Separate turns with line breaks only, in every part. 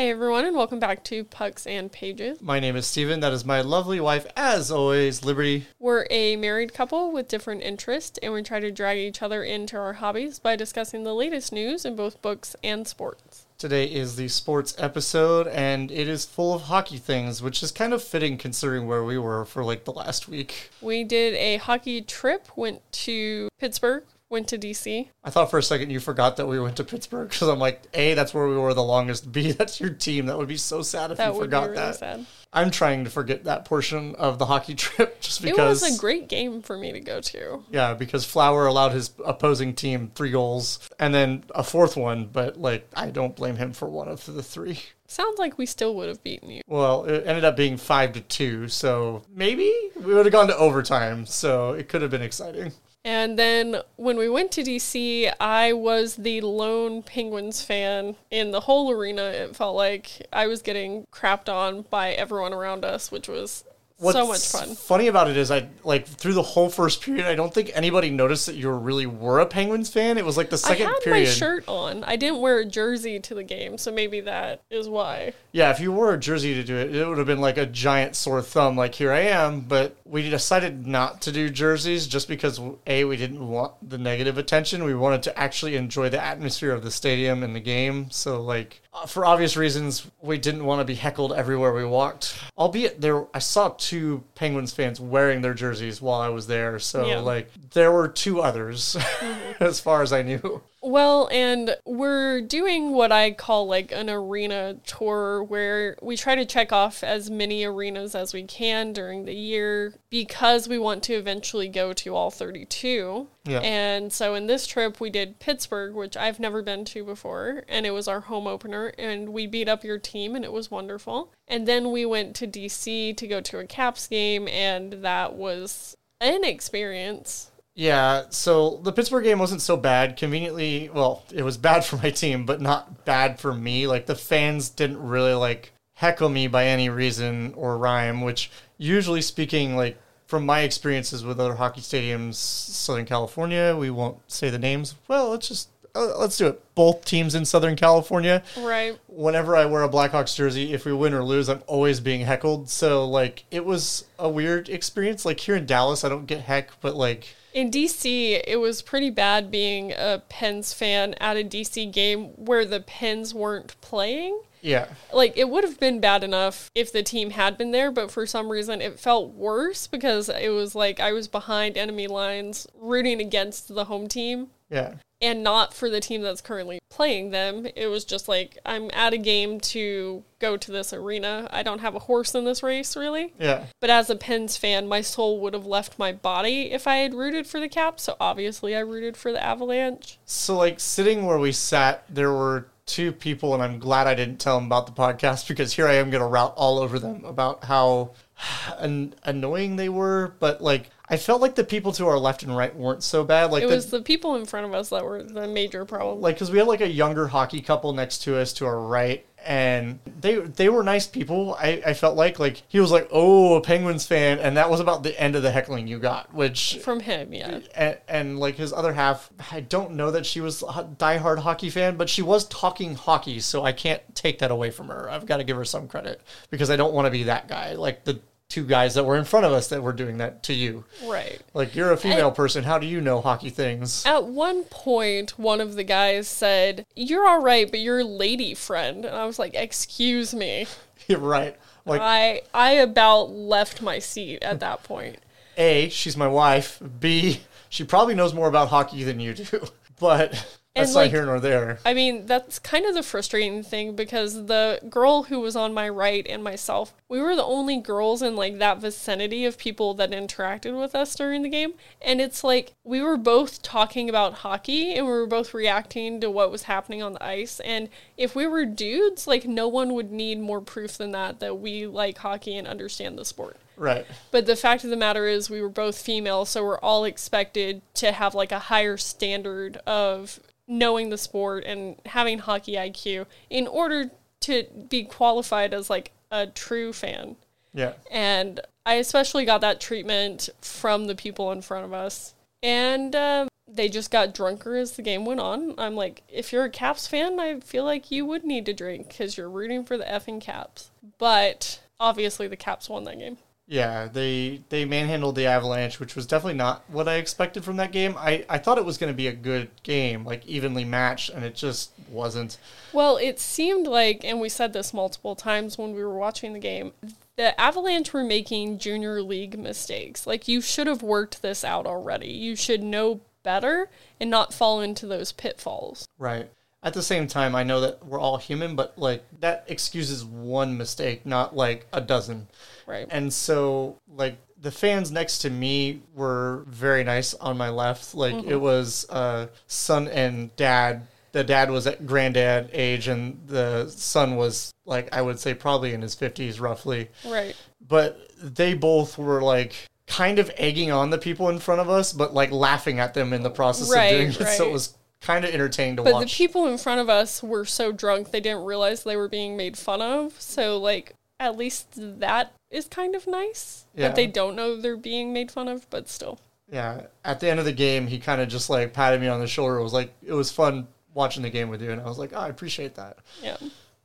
Hey everyone, and welcome back to Pucks and Pages.
My name is Steven. That is my lovely wife, as always, Liberty.
We're a married couple with different interests, and we try to drag each other into our hobbies by discussing the latest news in both books and sports.
Today is the sports episode, and it is full of hockey things, which is kind of fitting considering where we were for like the last week.
We did a hockey trip, went to Pittsburgh, went to DC.
I thought for a second you forgot that we went to Pittsburgh because I'm like, A, that's where we were the longest. B, that's your team. That would be so sad if
That
you
would
forgot
be really
that.
sad.
I'm trying to forget that portion of the hockey trip just because.
It was a great game for me to go to.
yeah, because Flower allowed his opposing team three goals and then a fourth one, but like, I don't blame him for one of the three.
Sounds like we still would have beaten you.
Well, it ended up being five to two, so maybe we would have gone to overtime. So it could have been exciting.
And then when we went to DC, I was the lone Penguins fan in the whole arena. It felt like I was getting crapped on by everyone around us, which was so much fun.
Funny about it is, I like through the whole first period, I don't think anybody noticed that you really were a Penguins fan. It was like the second
I had
period.
my shirt on. I didn't wear a jersey to the game, so maybe that is why.
Yeah, if you wore a jersey to do it, it would have been like a giant sore thumb, like here I am. But we decided not to do jerseys just because a we didn't want the negative attention. We wanted to actually enjoy the atmosphere of the stadium and the game. So like uh, for obvious reasons, we didn't want to be heckled everywhere we walked. Albeit there, I saw two Penguins fans wearing their jerseys while I was there. So
Yeah.
like there were two others, as far as I knew.
Well, and we're doing what I call like an arena tour where we try to check off as many arenas as we can during the year because we want to eventually go to all 32.
Yeah.
And so in this trip, we did Pittsburgh, which I've never been to before, and it was our home opener, and we beat up your team, and it was wonderful. And then we went to DC to go to a Caps game, and that was an experience.
Yeah, so the Pittsburgh game wasn't so bad. Conveniently, well, it was bad for my team, but not bad for me. Like the fans didn't really like heckle me by any reason or rhyme, which usually speaking, like from my experiences with other hockey stadiums, Southern California, we won't say the names. Well, let's just uh, let's do it. Both teams in Southern California.
Right.
Whenever I wear a Blackhawks jersey, if we win or lose, I'm always being heckled. So like it was a weird experience. Like here in Dallas, I don't get heck, but like
In DC, it was pretty bad being a Pens fan at a DC game where the Pens weren't playing.
yeah.
Like, it would have been bad enough if the team had been there, but for some reason it felt worse because it was like I was behind enemy lines rooting against the home team
Yeah.
And not for the team that's currently playing them. It was just like, I'm at a game to go to this arena. I don't have a horse in this race, really.
Yeah.
But as a Pens fan, my soul would have left my body if I had rooted for the Caps. So obviously, I rooted for the Avalanche.
So, like, sitting where we sat, there were two people, and I'm glad I didn't tell them about the podcast because here I am going to route all over them about how an- annoying they were. But, like, I felt like the people to our left and right weren't so bad. Like,
It
the,
was the people in front of us that were the major problem.
like because we had like a younger hockey couple next to us to our right and they they were nice people I, I felt like like he was like oh a penguins fan and that was about the end of the heckling you got which
From him, yeah.
and, and like his other half i don't know that she was a diehard hockey fan but she was talking hockey so i can't take that away from her i've got to give her some credit because i don't want to be that guy like the two guys that were in front of us that were doing that to you
Right.
like you're a female person how do you know hockey things
At one point, one of the guys said, You're all right, but you're a lady friend. And I was like, Excuse me.
you're right like
I, I about left my seat at that point.
A, she's my wife. B, she probably knows more about hockey than you do. But that's
like-
not here nor there.
I mean, that's kind of the frustrating thing because the girl who was on my right and myself, we were the only girls in like that vicinity of people that interacted with us during the game. And it's like we were both talking about hockey and we were both reacting to what was happening on the ice. And if we were dudes, like no one would need more proof than that that we like hockey and understand the sport.
Right.
But the fact of the matter is, we were both female, so we're all expected to have like a higher standard of knowing the sport and having hockey IQ in order to be qualified as like a true fan.
Yeah.
And I especially got that treatment from the people in front of us. And uh, they just got drunker as the game went on. I'm like, if you're a Caps fan, I feel like you would need to drink because you're rooting for the effing Caps. But obviously, the Caps won that game.
Yeah, they they manhandled the Avalanche, which was definitely not what I expected from that game. I, I thought it was going to be a good game, like evenly matched, and it just wasn't.
Well, it seemed like, and we said this multiple times when we were watching the game, the Avalanche were making junior league mistakes. Like, you should have worked this out already. You should know better and not fall into those pitfalls.
Right. At the same time, I know that we're all human, but like that excuses one mistake, not like a dozen.
Right.
And so, like, the fans next to me were very nice on my left. Like,
Mm-hmm.
it was uh, son and dad. The dad was at granddad age, and the son was, like, I would say probably in his 50s, roughly.
Right.
But they both were, like, kind of egging on the people in front of us, but, like, laughing at them in the process
Right,
of doing it. So it was kind of entertaining to
But
watch.
the people in front of us were so drunk they didn't realize they were being made fun of. So, like, at least that is kind of nice.
Yeah.
That they don't know they're being made fun of, but still.
Yeah. At the end of the game, he kind of just like patted me on the shoulder. It was like it was fun watching the game with you, and I was like, oh, I appreciate that.
Yeah.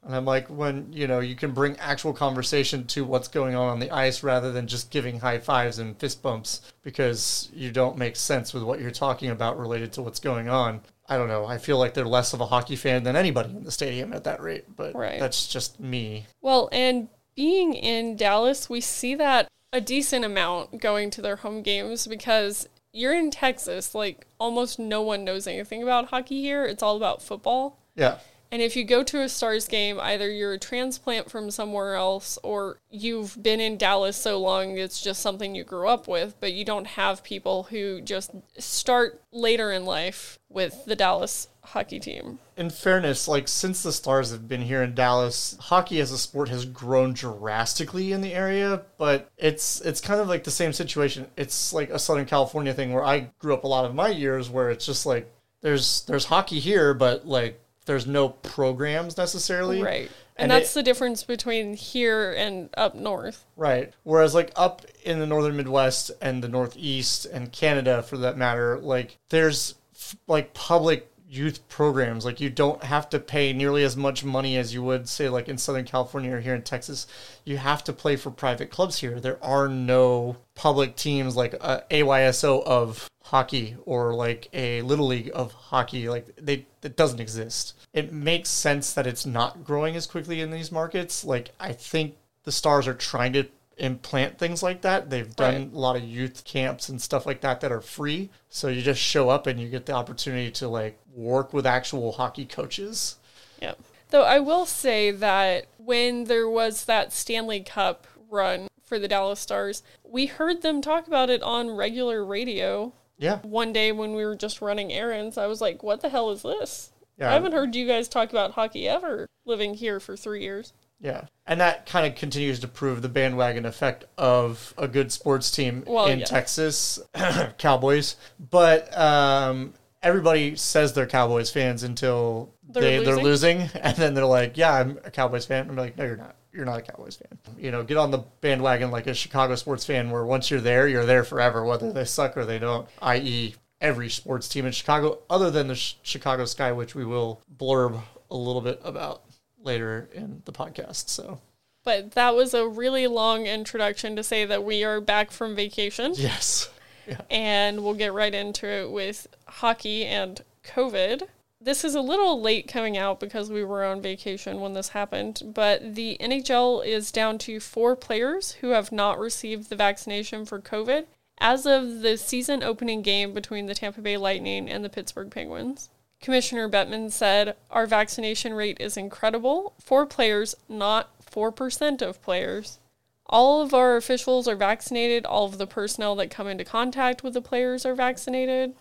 And I'm like, when you know you can bring actual conversation to what's going on on the ice rather than just giving high fives and fist bumps because you don't make sense with what you're talking about related to what's going on. I don't know. I feel like they're less of a hockey fan than anybody in the stadium at that rate, but
Right.
that's just me.
Well, and being in Dallas, we see that a decent amount going to their home games because you're in Texas. Like, almost no one knows anything about hockey here. It's all about football.
Yeah.
And if you go to a Stars game, either you're a transplant from somewhere else or you've been in Dallas so long it's just something you grew up with, but you don't have people who just start later in life with the Dallas hockey team.
in fairness, like since the Stars have been here in Dallas, hockey as a sport has grown drastically in the area, but it's it's kind of like the same situation. It's like a Southern California thing where I grew up a lot of my years where it's just like there's there's hockey here, but like there's no programs necessarily.
Right.
And
And, that's
it-
the difference between here and up north.
Right. Whereas like up in the northern Midwest and the Northeast and Canada for that matter, like there's f- like public youth programs. Like you don't have to pay nearly as much money as you would say like in Southern California or here in Texas. You have to play for private clubs here. There are no public teams like a AYSO of hockey or like a little league of hockey. Like they it doesn't exist. It makes sense that it's not growing as quickly in these markets. Like I think the stars are trying to implant things like that. They've done
Right.
a lot of youth camps and stuff like that that are free. So you just show up and you get the opportunity to like work with actual hockey coaches.
Yeah. Though I will say that when there was that Stanley Cup run for the Dallas Stars, we heard them talk about it on regular radio.
Yeah.
One day when we were just running errands, I was like, what the hell is this?
Yeah.
I haven't heard you guys talk about hockey ever living here for three years.
Yeah. And that kind of continues to prove the bandwagon effect of a good sports team
Well,
in
yeah.
Texas, Cowboys. But um, everybody says they're Cowboys fans until
They're
they, they're
losing?
losing. And then they're like, yeah, I'm a Cowboys fan. I'm like, no, you're not. You're not a Cowboys fan. You know, get on the bandwagon like a Chicago sports fan where once you're there, you're there forever, whether they suck or they don't, i.e., every sports team in Chicago, other than the Ch- Chicago Sky, which we will blurb a little bit about later in the podcast. So,
But that was a really long introduction to say that we are back from vacation.
yes.
and we'll get right into it with hockey and COVID. This is a little late coming out because we were on vacation when this happened, but the NHL is down to four players who have not received the vaccination for COVID as of the season opening game between the Tampa Bay Lightning and the Pittsburgh Penguins. Commissioner Bettman said, Our vaccination rate is incredible. Four players, not 4% of players. All of our officials are vaccinated. All of the personnel that come into contact with the players are vaccinated.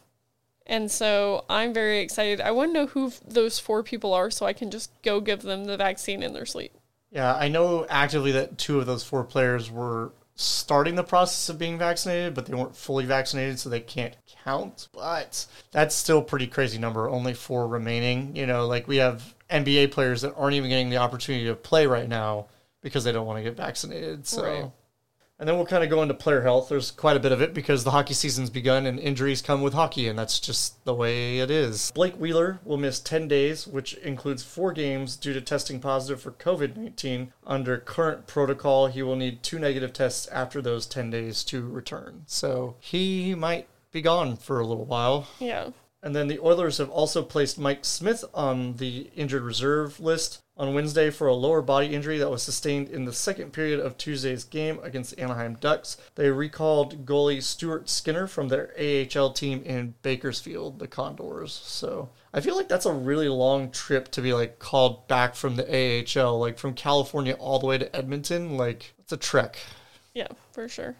And so I'm very excited. I want to know who those four people are so I can just go give them the vaccine in their sleep.
Yeah, I know actively that two of those four players were starting the process of being vaccinated, but they weren't fully vaccinated, so they can't count. But that's still pretty crazy number. Only four remaining. You know, like we have NBA players that aren't even getting the opportunity to play right now because they don't want to get vaccinated. So
Right.
And then we'll kind of go into player health. There's quite a bit of it because the hockey season's begun and injuries come with hockey, and that's just the way it is. Blake Wheeler will miss 10 days, which includes four games due to testing positive for COVID 19. Under current protocol, he will need two negative tests after those 10 days to return. So he might be gone for a little while.
Yeah.
And then the Oilers have also placed Mike Smith on the injured reserve list on Wednesday for a lower body injury that was sustained in the second period of Tuesday's game against the Anaheim Ducks. They recalled goalie Stuart Skinner from their AHL team in Bakersfield, the Condors. So I feel like that's a really long trip to be like called back from the AHL, like from California all the way to Edmonton. Like it's a trek.
Yeah, for sure.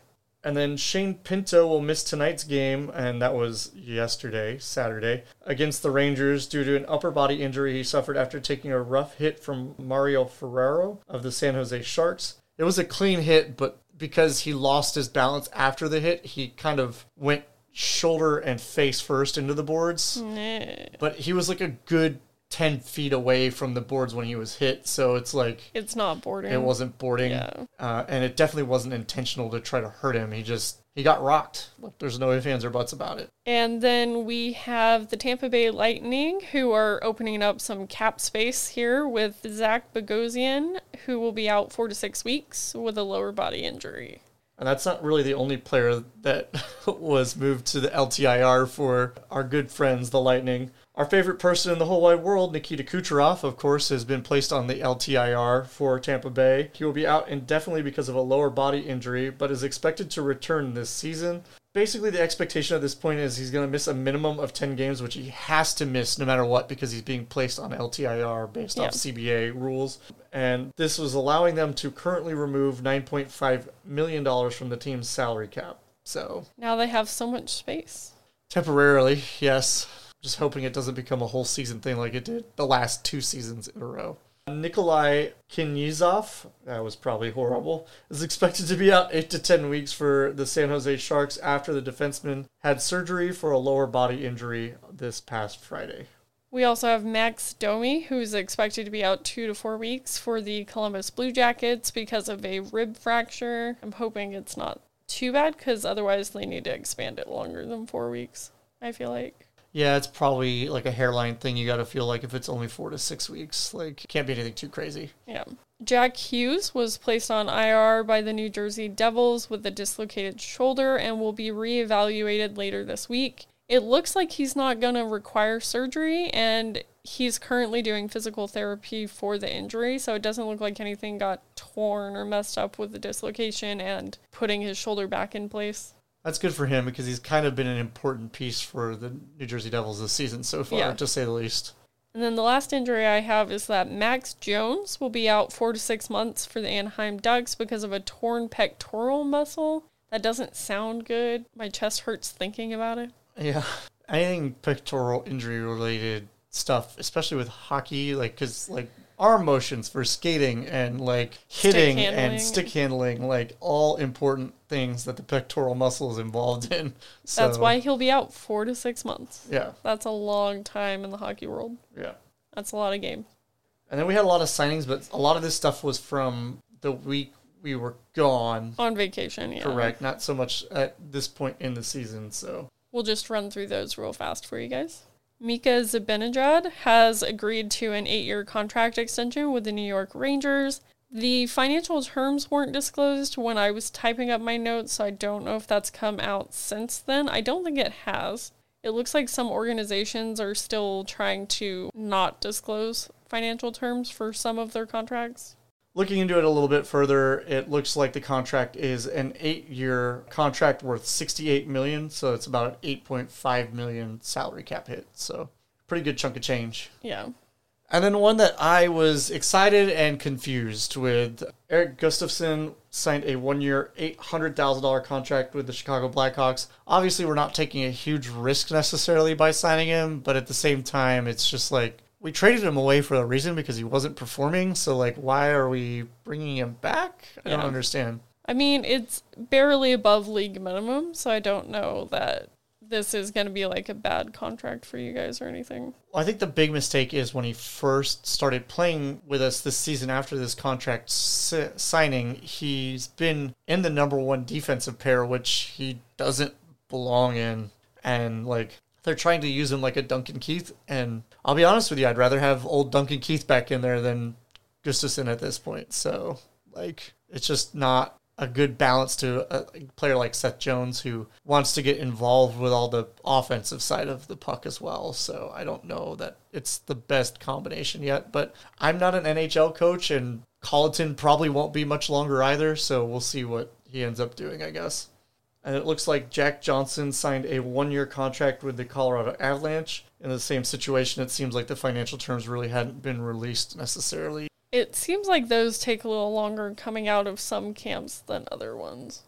And then Shane Pinto will miss tonight's game, and that was yesterday, Saturday, against the Rangers due to an upper body injury he suffered after taking a rough hit from Mario Ferraro of the San Jose Sharks. It was a clean hit, but because he lost his balance after the hit, he kind of went shoulder and face first into the boards.
Nah.
But he was like a good 10 feet away from the boards when he was hit, so it's like
It's not boarding.
it wasn't boarding,
Yeah.
uh, and it definitely wasn't intentional to try to hurt him. He just he got rocked. There's no ifs ands or buts about it.
And then we have the Tampa Bay Lightning, who are opening up some cap space here with Zach Bogosian, who will be out four to six weeks with a lower body injury.
And that's not really the only player that was moved to the LTIR for our good friends, the Lightning. Our favorite person in the whole wide world, Nikita Kucherov, of course, has been placed on the LTIR for Tampa Bay. He will be out indefinitely because of a lower body injury, but is expected to return this season. Basically, the expectation at this point is he's going to miss a minimum of 10 games, which he has to miss no matter what because he's being placed on LTIR based
Yeah.
off CBA rules. And this was allowing them to currently remove $9.5 million from the team's salary cap. So,
Now they have so much space.
temporarily, yes. Just hoping it doesn't become a whole season thing like it did the last two seasons in a row. Nikolai Kinyazov, that was probably horrible, is expected to be out 8 to 10 weeks for the San Jose Sharks after the defenseman had surgery for a lower body injury this past Friday.
We also have Max Domi, who's expected to be out two to four weeks for the Columbus Blue Jackets because of a rib fracture. I'm hoping it's not too bad because otherwise they need to expand it longer than four weeks, I feel like.
Yeah, it's probably like a hairline thing you got to feel like if it's only 4 to 6 weeks. Like, can't be anything too crazy.
Yeah. Jack Hughes was placed on IR by the New Jersey Devils with a dislocated shoulder and will be reevaluated later this week. It looks like he's not going to require surgery and he's currently doing physical therapy for the injury, so it doesn't look like anything got torn or messed up with the dislocation and putting his shoulder back in place.
That's good for him because he's kind of been an important piece for the New Jersey Devils this season so far,
Yeah.
to say the least.
And then the last injury I have is that Max Jones will be out four to six months for the Anaheim Ducks because of a torn pectoral muscle. That doesn't sound good. My chest hurts thinking about it.
Yeah. Anything pectoral injury related stuff, especially with hockey, like, because, like, arm motions for skating and, like, hitting
handling.
and stick handling, like, all important things that the pectoral muscle is involved in. So,
That's why he'll be out four to six months.
Yeah.
That's a long time in the hockey world.
Yeah.
That's a lot of game.
And then we had a lot of signings, but a lot of this stuff was from the week we were gone.
On vacation, yeah.
Correct. Not so much at this point in the season. So
We'll just run through those real fast for you guys. Mika Zibanejad has agreed to an eight year contract extension with the New York Rangers. The financial terms weren't disclosed when I was typing up my notes, so I don't know if that's come out since then. I don't think it has. It looks like some organizations are still trying to not disclose financial terms for some of their contracts.
Looking into it a little bit further, it looks like the contract is an eight-year contract worth sixty-eight million. So it's about an eight point five million salary cap hit. So pretty good chunk of change.
Yeah.
And then one that I was excited and confused with Erik Gustafsson signed a one year, $800,000 contract with the Chicago Blackhawks. Obviously, we're not taking a huge risk necessarily by signing him, but at the same time, it's just like we traded him away for a reason because he wasn't performing. So, like, why are we bringing him back? I don't understand.
I mean, it's barely above league minimum, so I don't know that this is going to be like a bad contract for you guys or anything.
Well, I think the big mistake is when he first started playing with us this season after this contract si- signing, he's been in the number one defensive pair, which he doesn't belong in. And like, they're trying to use him like a Duncan Keith. And I'll be honest with you, I'd rather have old Duncan Keith back in there than Gustafsson at this point. So, like, it's just not a good balance to a player like Seth Jones who wants to get involved with all the offensive side of the puck as well. So I don't know that it's the best combination yet, but I'm not an NHL coach and Colliton probably won't be much longer either, so we'll see what he ends up doing, I guess. And it looks like Jack Johnson signed a one year contract with the Colorado Avalanche. In the same situation, it seems like the financial terms really hadn't been released necessarily.
It seems like those take a little longer coming out of some camps than other ones.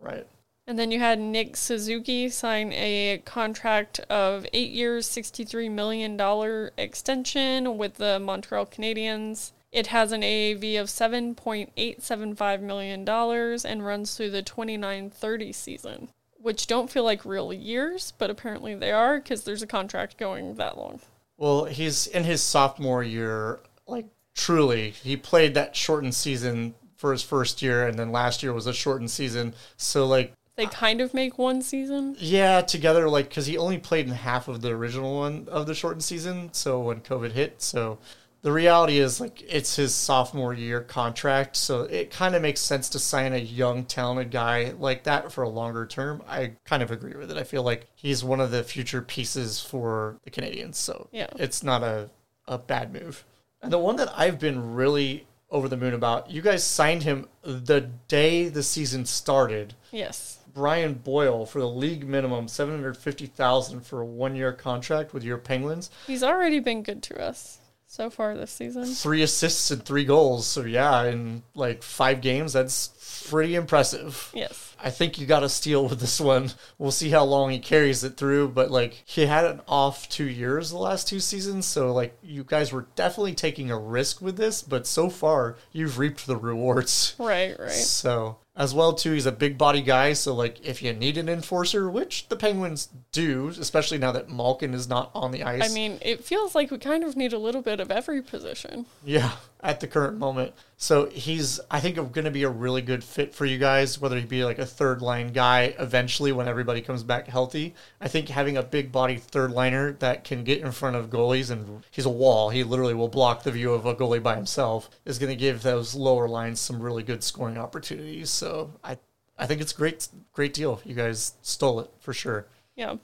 Right.
And then you had Nick Suzuki sign a contract of eight years, $63 million extension with the Montreal Canadiens. It has an AAV of $7.875 million and runs through the 2930 season, which don't feel like real years, but apparently they are because there's a contract going that long.
Well, he's in his sophomore year, like truly. He played that shortened season for his first year, and then last year was a shortened season. So, like,
They kind of make one season.
yeah, together, like, because he only played in half of the original one of the shortened season. So, when COVID hit, so the reality is, like, it's his sophomore year contract. So, it kind of makes sense to sign a young, talented guy like that for a longer term. I kind of agree with it. I feel like he's one of the future pieces for the Canadiens. So,
Yeah.
it's not a, a bad move. And the one that I've been really over the moon about, you guys signed him the day the season started.
Yes.
Brian Boyle for the league minimum seven hundred fifty thousand for a one year contract with your Penguins.
He's already been good to us so far this season.
Three assists and three goals. So yeah, in like five games, that's pretty impressive.
Yes.
I think you got a steal with this one. We'll see how long he carries it through, but like he had an off two years the last two seasons, so like you guys were definitely taking a risk with this, but so far you've reaped the rewards.
Right, right.
So as well too, he's a big body guy. So like if you need an enforcer, which the Penguins do, especially now that Malkin is not on the ice.
I mean, it feels like we kind of need a little bit of every position.
yeah, at the current moment. So he's I think going to be a really good fit for you guys. Whether he be like a third line guy eventually when everybody comes back healthy. I think having a big body third liner that can get in front of goalies and he's a wall. He literally will block the view of a goalie by himself. Is going to give those lower lines some really good scoring opportunities. So I I think it's a great great deal. You guys stole it for sure.
Yeah.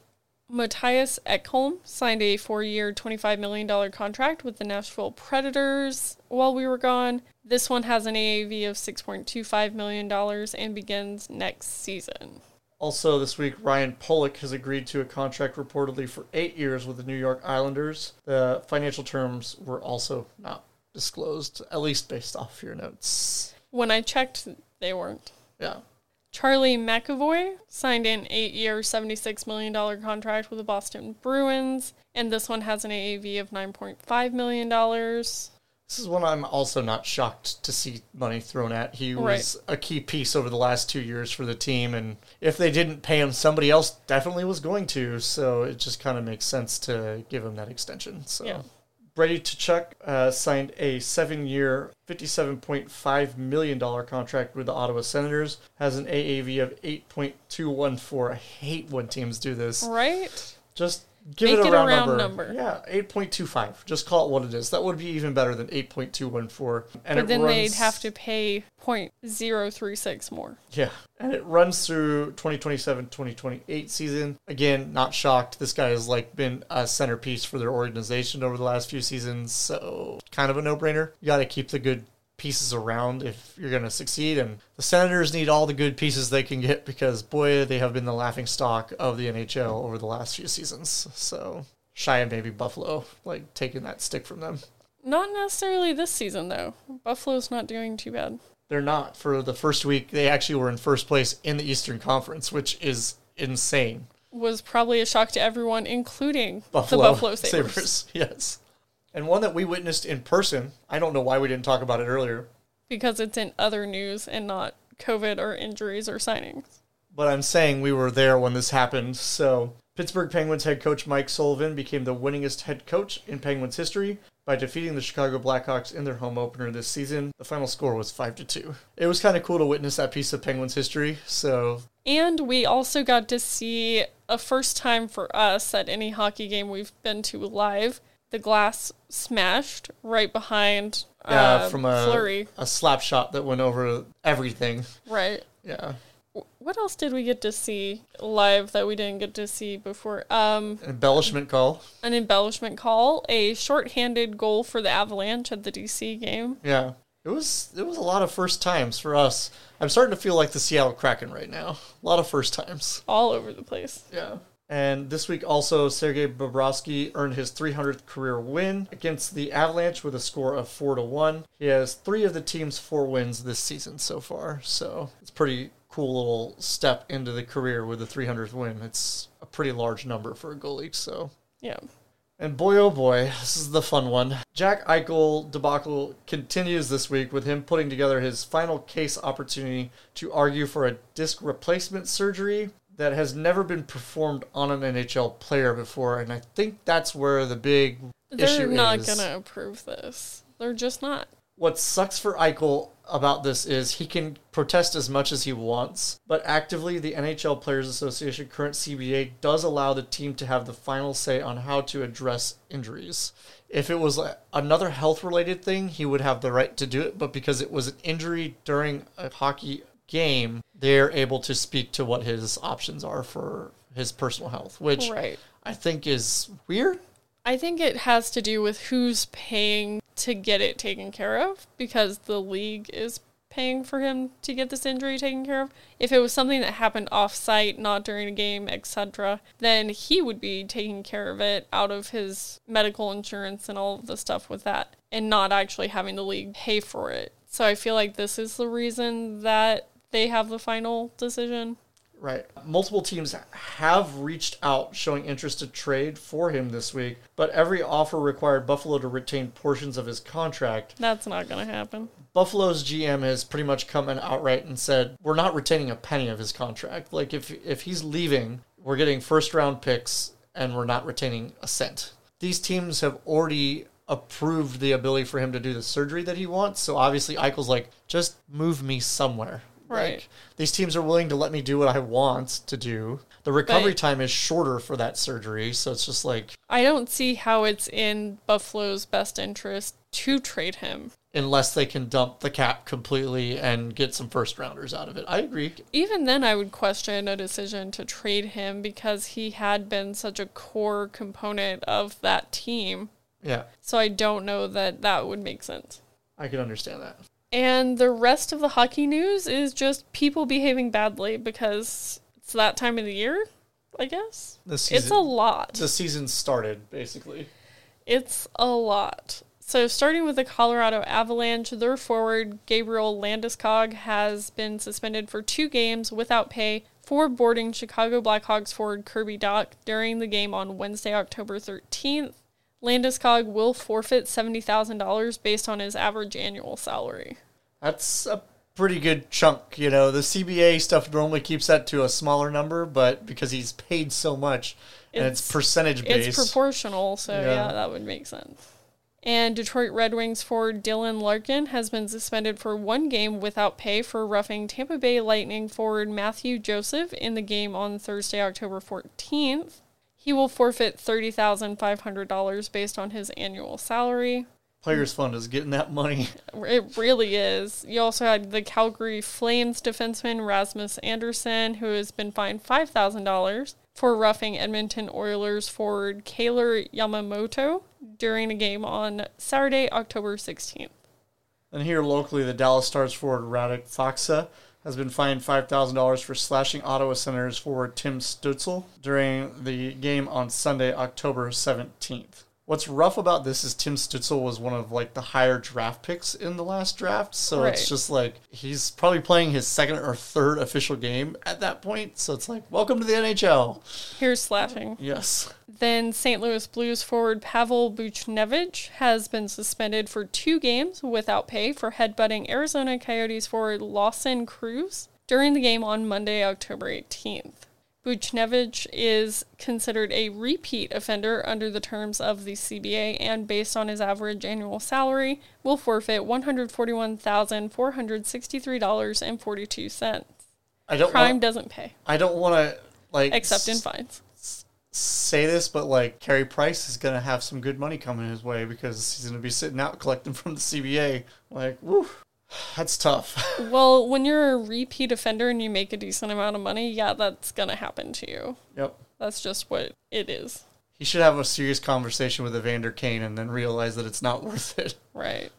Mattias Ekholm signed a four year, $25 million contract with the Nashville Predators while we were gone. This one has an AAV of $6.25 million and begins next season.
Also, this week, Ryan Pulock has agreed to a contract reportedly for eight years with the New York Islanders. The financial terms were also not disclosed, at least based off your notes.
When I checked, they weren't.
Yeah.
Charlie McAvoy signed an eight year, $76 million contract with the Boston Bruins, and this one has an AAV of $9.5 million.
This is one I'm also not shocked to see money thrown at. He was a key piece over the last two years for the team, and if they didn't pay him, somebody else definitely was going to. So it just kind of makes sense to give him that extension. So.
Yeah.
Brady Tkachuk uh, signed a seven-year, $57.5 million contract with the Ottawa Senators. Has an AAV of 8.214. I hate when teams do this.
Right?
Just give
Make
it a
it a
round,
round
number.
number.
Yeah, 8.25. Just call it what it is. That would be even better than 8.214. And
but
it
then they'd have to pay 0.036 more.
Yeah. And it runs through 2027-2028 season. Again, not shocked. This guy has like been a centerpiece for their organization over the last few seasons, so kind of a no-brainer. You got to keep the good pieces around if you're going to succeed and the Senators need all the good pieces they can get because boy, they have been the laughing stock of the NHL over the last few seasons. So, shy of maybe Buffalo like taking that stick from them.
Not necessarily this season, though. Buffalo's not doing too bad.
They're not. For the first week, they actually were in first place in the Eastern Conference, which is insane.
Was probably a shock to everyone, including
Buffalo,
the Buffalo Sabres.
Yes. And one that we witnessed in person. I don't know why we didn't talk about it earlier,
Because it's in other news and not COVID or injuries or signings.
but I'm saying we were there when this happened. So Pittsburgh Penguins head coach Mike Sullivan became the winningest head coach in Penguins history by defeating the Chicago Blackhawks in their home opener this season. The final score was 5 to 2. It was kind of cool to witness that piece of Penguins history. So,
And we also got to see a first time for us at any hockey game we've been to live. The glass smashed right behind
yeah,
uh,
from a
Flurry.
a slap shot that went over everything.
Right.
Yeah.
What else did we get to see live that we didn't get to see before? Um, an
Embellishment call.
an embellishment call, a shorthanded goal for the Avalanche at the DC game.
Yeah. It was it was a lot of first times for us. I'm starting to feel like the Seattle Kraken right now. A lot of first times.
All over the place.
Yeah. And this week also, Sergei Bobrovsky earned his 300th career win against the Avalanche with a score of 4 to 1. He has three of the team's four wins this season so far. So it's pretty cool little step into the career with the 300th win. It's a pretty large number for a goalie. So
Yeah.
and boy, oh boy, this is the fun one. Jack Eichel debacle continues this week with him putting together his final case opportunity to argue for a disc replacement surgery that has never been performed on an NHL player before. And I think that's where the big
They're
issue
not going to approve this. They're just not.
What sucks for Eichel about this is he can protest as much as he wants, but actively, the NHL Players Association current CBA does allow the team to have the final say on how to address injuries. If it was another health related thing, he would have the right to do it, but because it was an injury during a hockey game, they're able to speak to what his options are for his personal health, which
Right.
I think is weird.
I think it has to do with who's paying to get it taken care of because the league is paying for him to get this injury taken care of. If it was something that happened off site, not during a game, etc., then he would be taking care of it out of his medical insurance and all of the stuff with that and not actually having the league pay for it. So I feel like this is the reason that they have the final decision.
Right. Multiple teams have reached out showing interest to trade for him this week, but every offer required Buffalo to retain portions of his contract.
That's not going to happen.
Buffalo's GM has pretty much come in outright and said, "We're not retaining a penny of his contract. Like if if he's leaving, we're getting first round picks and we're not retaining a cent." These teams have already approved the ability for him to do the surgery that he wants, so obviously Eichel's like, "Just move me somewhere."
Right.
Like, these teams are willing to let me do what I want to do. The recovery
But-
time is shorter for that surgery, so it's just like
I don't see how it's in Buffalo's best interest to trade him.
unless they can dump the cap completely and get some first rounders out of it. I agree.
Even then, I would question a decision to trade him because he had been such a core component of that team.
Yeah,
So I don't know that that would make sense.
I can understand that.
And the rest of the hockey news is just people behaving badly because it's that time of the year, I guess.
The
It's a lot.
the season started basically.
It's a lot. So, starting with the Colorado Avalanche, their forward Gabriel Landeskog has been suspended for two games without pay for boarding Chicago Blackhawks forward Kirby Dach during the game on Wednesday, October 13th. Landeskog will forfeit $70,000 based on his average annual salary.
That's a pretty good chunk. You know, the CBA stuff normally keeps that to a smaller number, but because he's paid so much and it's,
It's-
percentage based.
It's proportional, so
Yeah.
yeah. that would make sense. And Detroit Red Wings forward Dylan Larkin has been suspended for one game without pay for roughing Tampa Bay Lightning forward Mathieu Joseph in the game on Thursday, October 14th. He will forfeit $30,500 based on his annual salary.
Players Fund is getting that money.
It really is. You also had the Calgary Flames defenseman Rasmus Andersson, who has been fined $5,000 for roughing Edmonton Oilers forward Kailer Yamamoto during a game on Saturday, October 16th.
And here locally, the Dallas Stars forward Radek Faksa has been fined $5,000 for slashing Ottawa Senators forward Tim Stützle during the game on Sunday, October 17th. What's rough about this is Tim Stützle was one of like the higher draft picks in the last draft, so it's just like he's probably playing his second or third official game at that point. So it's like, welcome to the NHL.
Here's slashing.
Yes.
Then St. Louis Blues forward Pavel Buchnevich has been suspended for two games without pay for headbutting Arizona Coyotes forward Lawson Crouse during the game on Monday, October 18th. Buchnevich is considered a repeat offender under the terms of the CBA and based on his average annual salary will forfeit $141,463.42.
I don't
Crime
want,
doesn't pay
I don't want to like
except in
s-
fines.
say this, but like Carey Price is gonna have some good money coming his way because he's gonna be sitting out collecting from the CBA. Like, woo, that's tough.
Well, when you're a repeat offender and you make a decent amount of money, yeah, that's going to happen to you.
yep.
That's just what it is.
He should have a serious conversation with Evander Kane and then realize that it's not worth it.
Right.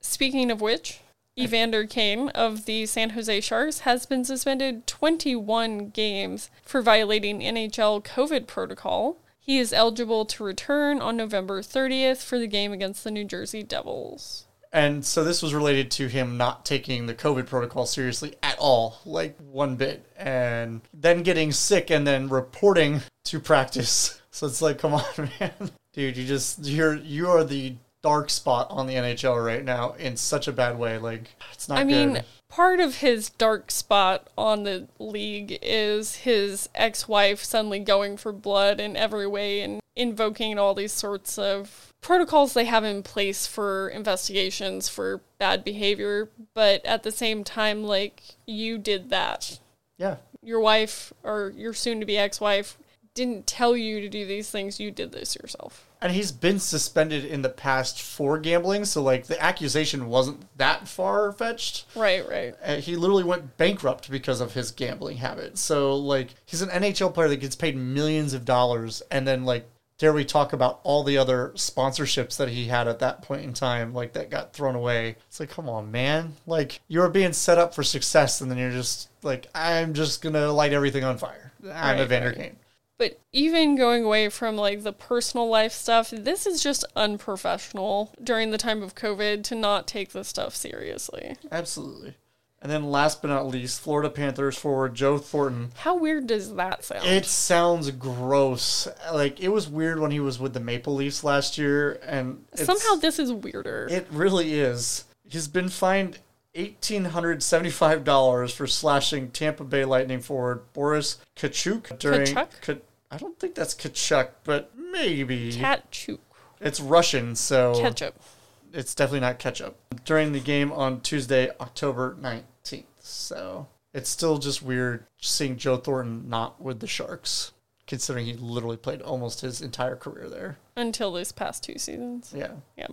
Speaking of which, Evander Kane of the San Jose Sharks has been suspended 21 games for violating NHL COVID protocol. He is eligible to return on November 30th for the game against the New Jersey Devils.
And so this was related to him not taking the COVID protocol seriously at all, like one bit, and then getting sick and then reporting to practice. So it's like, come on, man, dude, you just you're you are the dark spot on the NHL right now in such a bad way. Like it's not
I mean, part of his dark spot on the league is his ex wife suddenly going for blood in every way and invoking all these sorts of protocols they have in place for investigations for bad behavior. But at the same time, like, you did that.
Yeah,
Your wife or your soon to be ex wife didn't tell you to do these things, you did this yourself.
and he's been suspended in the past for gambling. So like the accusation wasn't that far fetched.
Right, right.
Uh, he literally went bankrupt because of his gambling habit. So like he's an NHL player that gets paid millions of dollars, and then like dare we talk about all the other sponsorships that he had at that point in time, like that got thrown away. It's like, come on, man! Like you're being set up for success, and then you're just like, I'm just gonna light everything on fire. I'm
Right,
Evander
right.
Kane.
But even going away from like the personal life stuff, this is just unprofessional during the time of COVID to not take this stuff seriously.
Absolutely. And then last but not least, Florida Panthers forward Joe Thornton.
How weird does that sound?
It sounds gross. Like it was weird when he was with the Maple Leafs last year, and
Somehow this is weirder.
it really is. He's been fined eighteen hundred seventy-five dollars for slashing Tampa Bay Lightning forward Boris Katchouk during.
Kachuk?
Ka- I don't think that's Kachuk, but maybe
Kachuk.
it's Russian, so
Ketchup.
it's definitely not ketchup. During the game on Tuesday, October 19th. So it's still just weird seeing Joe Thornton not with the Sharks, considering he literally played almost his entire career there.
Until this past two seasons.
Yeah.
Yeah.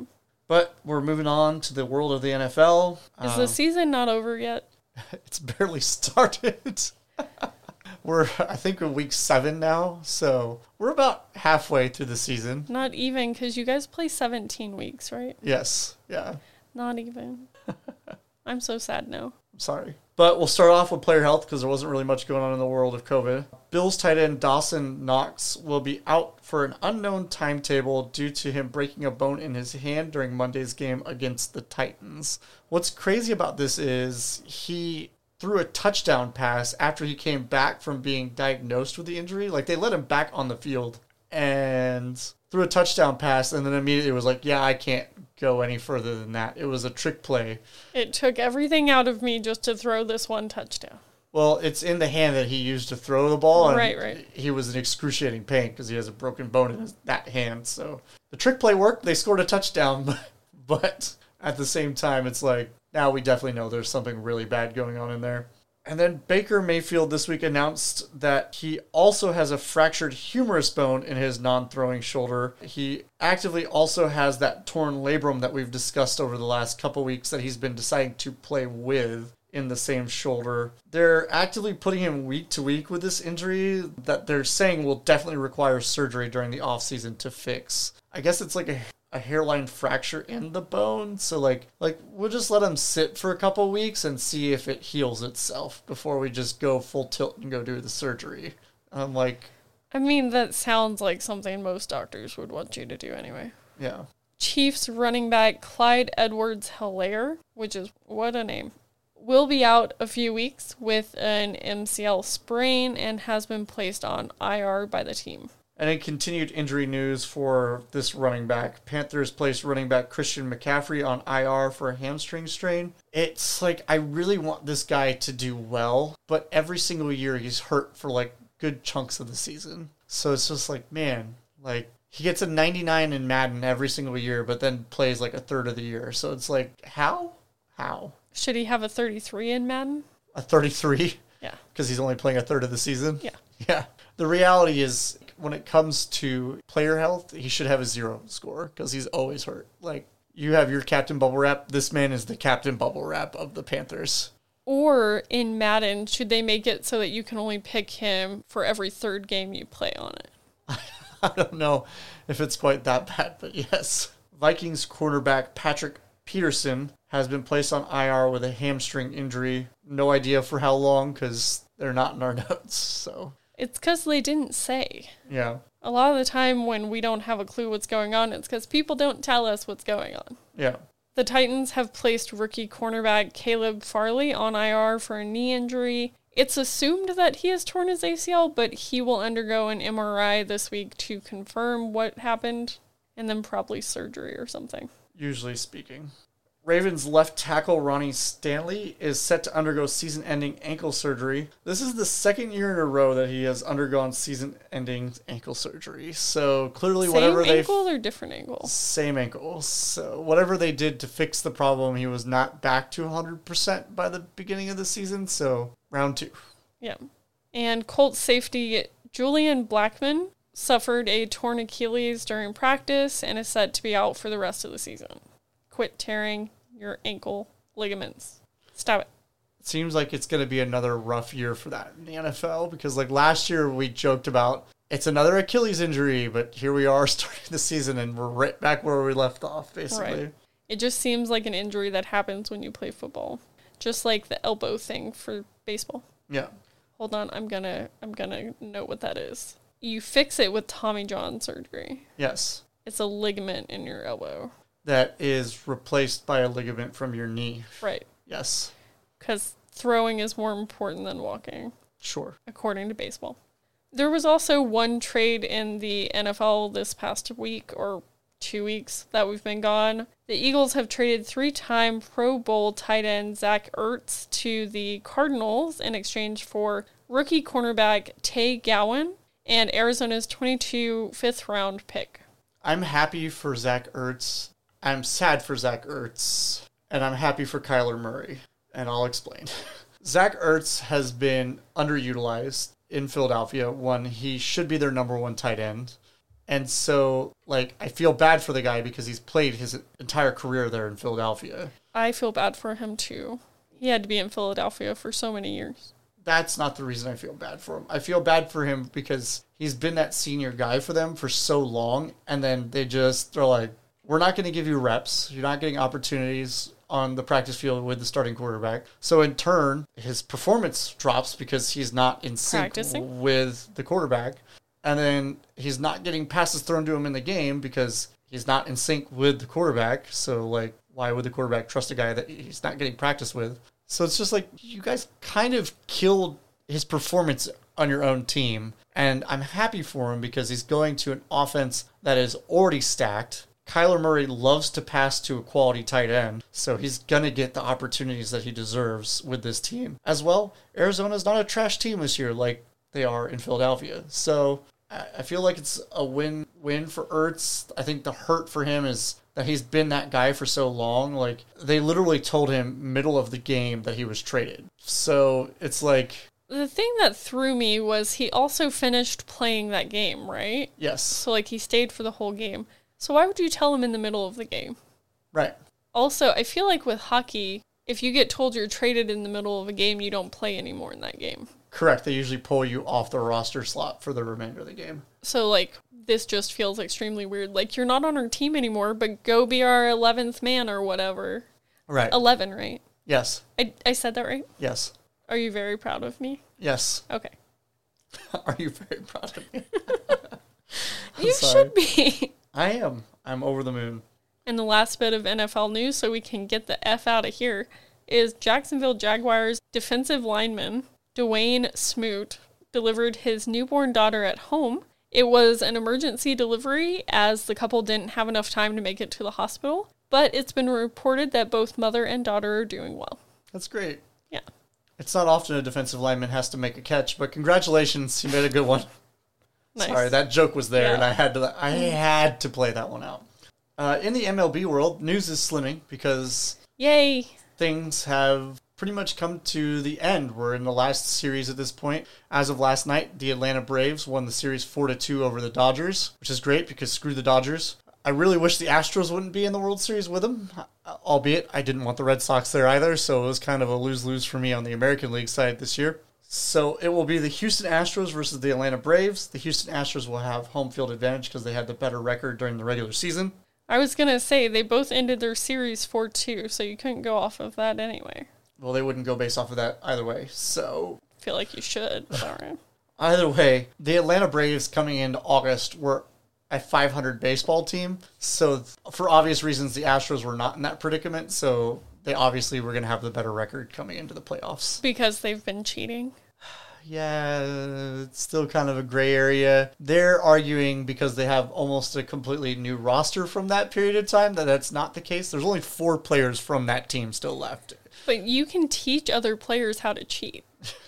But we're moving on to the world of the NFL.
Is
Um,
the season not over yet?
it's barely started. we're, I think, in week seven now. So we're about halfway through the season.
Not even, because you guys play 17 weeks, right?
Yes. Yeah.
Not even. I'm so sad now.
I'm sorry. But we'll start off with player health because there wasn't really much going on in the world of COVID. Bills tight end Dawson Knox will be out for an unknown timetable due to him breaking a bone in his hand during Monday's game against the Titans. What's crazy about this is he threw a touchdown pass after he came back from being diagnosed with the injury. Like they let him back on the field and threw a touchdown pass and then immediately was like, "Yeah, I can't go any further than that. It was a trick play."
It took everything out of me just to throw this one touchdown.
Well, it's in the hand that he used to throw the ball, and
Right, right.
he was in excruciating pain because he has a broken bone in his, that hand. So the trick play worked. They scored a touchdown, but, but at the same time, it's like now we definitely know there's something really bad going on in there. And then Baker Mayfield this week announced that he also has a fractured humerus bone in his non throwing shoulder. He actively also has that torn labrum that we've discussed over the last couple weeks that he's been deciding to play with in the same shoulder. They're actively putting him week to week with this injury that they're saying will definitely require surgery during the offseason to fix. I guess it's like a a hairline fracture in the bone. So like like we'll just let him sit for a couple weeks and see if it heals itself before we just go full tilt and go do the surgery. I'm like,
I mean, that sounds like something most doctors would want you to do anyway.
yeah.
Chiefs running back Clyde Edwards Helaire, which is what a name, will be out a few weeks with an MCL sprain and has been placed on IR by the team.
And in continued injury news for this running back, Panthers placed running back Christian McCaffrey on IR for a hamstring strain. It's like I really want this guy to do well, but every single year he's hurt for like good chunks of the season. So it's just like, man, like he gets a 99 in Madden every single year, but then plays like a third of the year. So it's like, how? How?
Should he have a 33 in Madden?
A 33?
Yeah.
Because he's only playing a third of the season?
Yeah.
Yeah. The reality is, when it comes to player health, he should have a zero score because he's always hurt. Like, you have your captain bubble wrap. This man is the captain bubble wrap of the Panthers.
Or in Madden, should they make it so that you can only pick him for every third game you play on it?
I don't know if it's quite that bad, but yes. Vikings cornerback Patrick Peterson has been placed on IR with a hamstring injury. No idea for how long because they're not in our notes. So,
It's because they didn't say.
yeah.
A lot of the time, when we don't have a clue what's going on, it's because people don't tell us what's going on.
Yeah.
The Titans have placed rookie cornerback Caleb Farley on IR for a knee injury. It's assumed that he has torn his ACL, but he will undergo an MRI this week to confirm what happened and then probably surgery or something.
Usually speaking. Ravens left tackle Ronnie Stanley is set to undergo season ending ankle surgery. This is the second year in a row that he has undergone season ending ankle surgery. So clearly,
Same
whatever they Same
ankle or different ankle?
same ankle. So whatever they did to fix the problem, he was not back to 100% by the beginning of the season. So round two.
Yeah. And Colts safety Julian Blackmon suffered a torn Achilles during practice and is set to be out for the rest of the season. Quit tearing your ankle ligaments. Stop it.
It seems like it's going to be another rough year for that in the NFL because like last year we joked about it's another Achilles injury, but here we are starting the season and we're right back where we left off basically.
Right. It just seems like an injury that happens when you play football. Just like the elbow thing for baseball.
Yeah.
Hold on, I'm gonna I'm gonna note what that is. You fix it with Tommy John surgery.
Yes.
It's a ligament in your elbow.
That is replaced by a ligament from your knee.
Right.
Yes.
because throwing is more important than walking,
Sure.
according to baseball. There was also one trade in the NFL this past week or two weeks that we've been gone. The Eagles have traded three time Pro Bowl tight end Zach Ertz to the Cardinals in exchange for rookie cornerback Tay Gowan and Arizona's 22 fifth round pick.
I'm happy for Zach Ertz. I'm sad for Zach Ertz. And I'm happy for Kyler Murray. And I'll explain. Zach Ertz has been underutilized in Philadelphia when he should be their number one tight end. And so, like, I feel bad for the guy because he's played his entire career there in Philadelphia.
I feel bad for him too. He had to be in Philadelphia for so many years.
that's not the reason I feel bad for him. I feel bad for him because he's been that senior guy for them for so long, and then they just they're like, "We're not going to give you reps. You're not getting opportunities on the practice field with the starting quarterback." So in turn, his performance drops because he's not in sync
Practicing.
with the quarterback, and then he's not getting passes thrown to him in the game because he's not in sync with the quarterback. So like, why would the quarterback trust a guy that he's not getting practice with? So it's just like you guys kind of killed his performance on your own team. And I'm happy for him because he's going to an offense that is already stacked. Kyler Murray loves to pass to a quality tight end, so he's going to get the opportunities that he deserves with this team. As well, Arizona's not a trash team this year like they are in Philadelphia. So I I feel like it's a win win for Ertz. I think the hurt for him is that he's been that guy for so long. Like they literally told him middle of the game that he was traded. So it's like
The thing that threw me was he also finished playing that game, right?
yes,
So like he stayed for the whole game. So why would you tell him in the middle of the game?
right.
Also, I feel like with hockey, if you get told you're traded in the middle of a game, you don't play anymore in that game.
Correct. They usually pull you off the roster slot for the remainder of the game.
So like this just feels extremely weird. Like you're not on our team anymore, but go be our 11th man or whatever.
Right.
11, right?
Yes.
I I said that right?
Yes.
Are you very proud of me?
Yes.
Okay.
Are you very proud of me?
you
sorry.
should be.
I am. I'm over the moon.
And the last bit of NFL news, so we can get the F out of here, is Jacksonville Jaguars defensive lineman Dawuane Smoot delivered his newborn daughter at home. It was an emergency delivery as the couple didn't have enough time to make it to the hospital, but it's been reported that both mother and daughter are doing well.
That's great.
Yeah.
It's not often a defensive lineman has to make a catch, but congratulations, you made a good one.
Nice.
Sorry, that joke was there,
Yeah.
and I had to I had to play that one out. Uh, in the MLB world, news is slimming because
Yay.
things have pretty much come to the end. We're in the last series at this point. As of last night, the Atlanta Braves won the series four to two over the Dodgers, which is great because screw the Dodgers. I really wish the Astros wouldn't be in the World Series with them, albeit I didn't want the Red Sox there either, so it was kind of a lose lose for me on the American League side this year. So it will be the Houston Astros versus the Atlanta Braves. The Houston Astros will have home field advantage because they had the better record during the regular season.
I was going to say they both ended their series 4 2, so you couldn't go off of that anyway.
Well, they wouldn't go based off of that either way. So I
feel like you should, alright.
Either way, the Atlanta Braves coming into August were a 500 baseball team. So, for obvious reasons, the Astros were not in that predicament. So, they obviously were going to have the better record coming into the playoffs.
Because they've been cheating.
Yeah, it's still kind of a gray area. They're arguing because they have almost a completely new roster from that period of time that that's not the case. There's only four players from that team still left.
But you can teach other players how to cheat.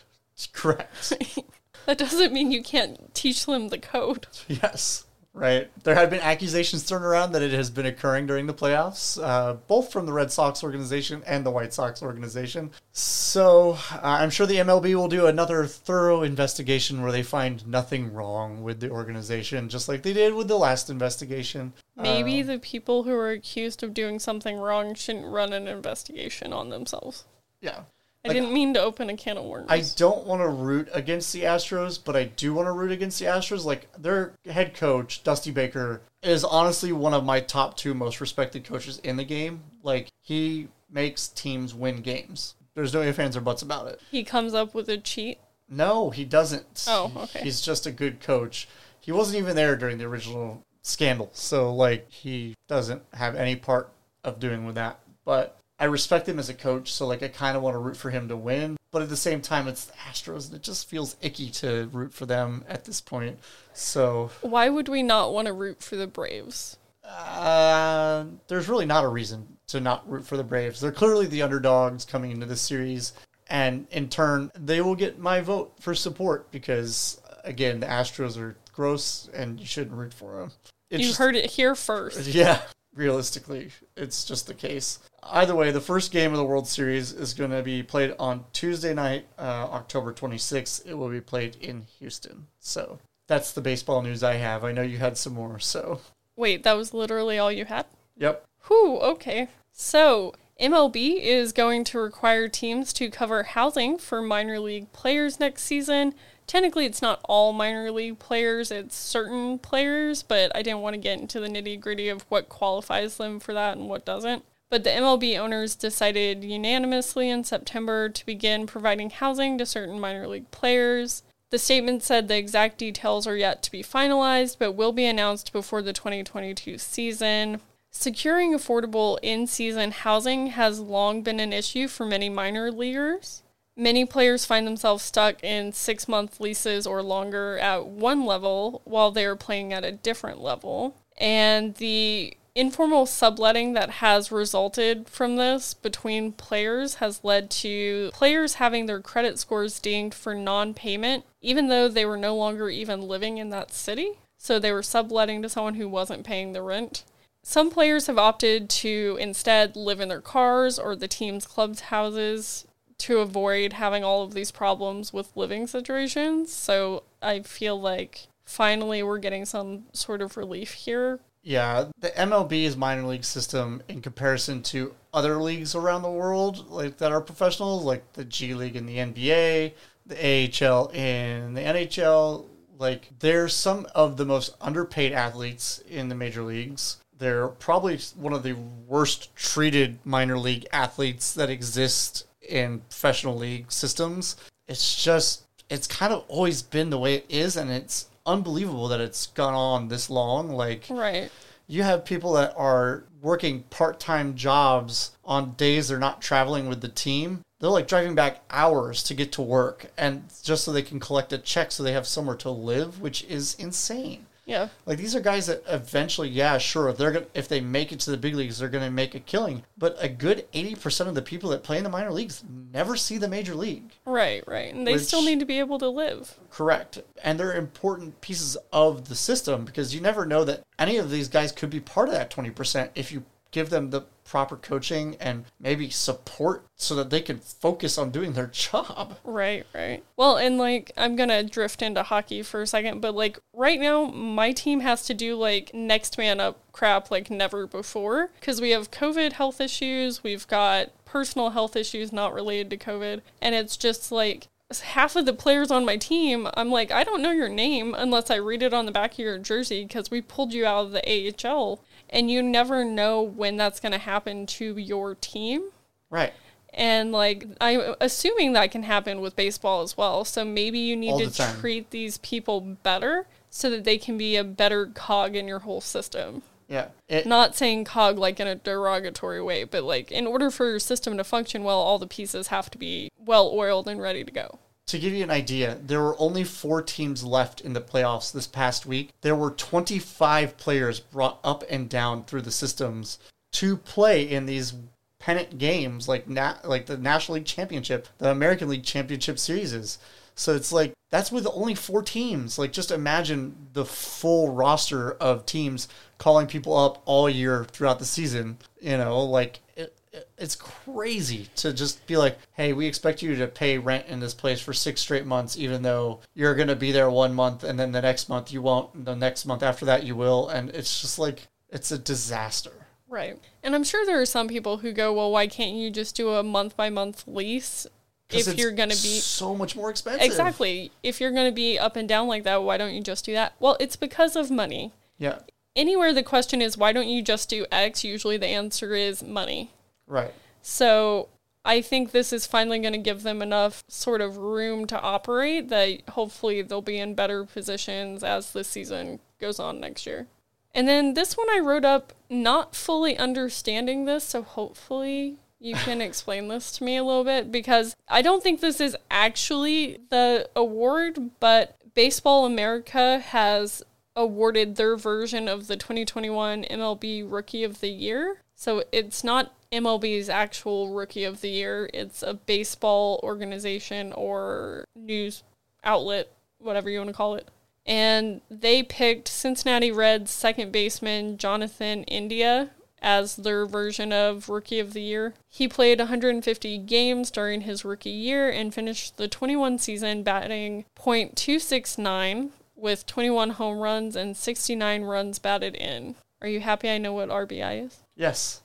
Correct.
That doesn't mean you can't teach them the code.
Yes. Right. There have been accusations thrown around that it has been occurring during the playoffs, uh, both from the Red Sox organization and the White Sox organization. So uh, I'm sure the MLB will do another thorough investigation where they find nothing wrong with the organization, just like they did with the last investigation.
Maybe the people who are accused of doing something wrong shouldn't run an investigation on themselves.
Yeah.
I
Like,
didn't mean to open a can of worms.
I don't want to root against the Astros, but I do want to root against the Astros. Like their head coach, Dusty Baker, is honestly one of my top two most respected coaches in the game. Like he makes teams win games. There's no ifs, ands, or buts about it.
he comes up with a cheat.
No, he doesn't.
Oh, okay.
He's just a good coach. He wasn't even there during the original scandal, so like he doesn't have any part of doing with that. But I respect him as a coach, so like I kind of want to root for him to win. But at the same time, it's the Astros, and it just feels icky to root for them at this point. So
Why would we not want to root for the Braves?
uh, there's really not a reason to not root for the Braves. They're clearly the underdogs coming into this series, and in turn, they will get my vote for support because, again, the Astros are gross, and you shouldn't root for them. It's
you
just-
heard it here first.
yeah, realistically, it's just the case. Either way, the first game of the World Series is going to be played on Tuesday night, uh, October 26th. It will be played in Houston. So that's the baseball news I have. I know you had some more, so
Wait, that was literally all you had?
yep.
Whew, okay. So, MLB is going to require teams to cover housing for minor league players next season. Technically, it's not all minor league players, it's certain players, but I didn't want to get into the nitty gritty of what qualifies them for that and what doesn't. But the MLB owners decided unanimously in September to begin providing housing to certain minor league players. The statement said the exact details are yet to be finalized, but will be announced before the 2022 season. Securing affordable in season housing has long been an issue for many minor leaguers. Many players find themselves stuck in six month leases or longer at one level while they are playing at a different level. And the informal subletting that has resulted from this between players has led to players having their credit scores dinged for non payment, even though they were no longer even living in that city. So they were subletting to someone who wasn't paying the rent. Some players have opted to instead live in their cars or the team's club's houses to avoid having all of these problems with living situations. So I feel like finally we're getting some sort of relief here.
Yeah, the MLB's minor league system in comparison to other leagues around the world like that are professional, like the G League and the NBA, the AHL and the NHL, like they're some of the most underpaid athletes in the major leagues. They're probably one of the worst treated minor league athletes that exist in professional league systems. It's just it's kind of always been the way it is and it's unbelievable that it's gone on this long like
Right.
you have people that are working part-time jobs on days they're not traveling with the team they're like driving back hours to get to work and just so they can collect a check so they have somewhere to live which is insane
Yeah.
Like these are guys that eventually, yeah, sure, they're gonna, if they make it to the big leagues, they're going to make a killing. But a good eighty percent of the people that play in the minor leagues never see the major league.
Right, right. And they still need to be able to live.
Correct. And they're important pieces of the system because you never know that any of these guys could be part of that 20% if you give them the proper coaching and maybe support so that they can focus on doing their job.
Right, right. Well, and like I'm gonna drift into hockey for a second, but like right now, my team has to do like next man up crap like never before because we have COVID health issues, we've got personal health issues not related to COVID, and it's just like half of the players on my team, I'm like, I don't know your name unless I read it on the back of your jersey because we pulled you out of the AHL, and you never know when that's gonna happen to your team.
Right.
And like I'm assuming that can happen with baseball as well. So maybe you need
All
to
the
treat these people better so that they can be a better cog in your whole system.
Yeah. It,
Not saying cog like in a derogatory way, but like in order for your system to function well, all the pieces have to be well oiled and ready to go.
To give you an idea, there were only four teams left in the playoffs this past week. There were 25 players brought up and down through the systems to play in these pennant games like na- like the National League Championship, the American League Championship series. So it's like that's with only four teams. Like just imagine the full roster of teams calling people up all year throughout the season. You know, like it, it's crazy to just be like, "Hey, we expect you to pay rent in this place for six straight months, even though you're going to be there one month, and then the next month you won't. and The next month after that you will." And it's just like it's a disaster.
Right. And I'm sure there are some people who go, well, why can't you just do a month by month lease? if you're going to be
so much more expensive.
Exactly. If you're going to be up and down like that, why don't you just do that? Well, it's because of money.
Yeah.
Anywhere the question is, why don't you just do X? Usually the answer is money.
Right.
So I think this is finally going to give them enough sort of room to operate that hopefully they'll be in better positions as the season goes on next year. And then this one I wrote up not fully understanding this, so hopefully you can explain this to me a little bit because I don't think this is actually the award, but Baseball America has awarded their version of the 2021 MLB Rookie of the Year. So it's not MLB's actual Rookie of the Year, it's a baseball organization or news outlet, whatever you want to call it. And they picked Cincinnati Reds second baseman Jonathan India as their version of Rookie of the Year. He played 150 games during his rookie year and finished the 21 season batting .269 with 21 home runs and 69 runs batted in. Are you happy I know what RBI is?
Yes.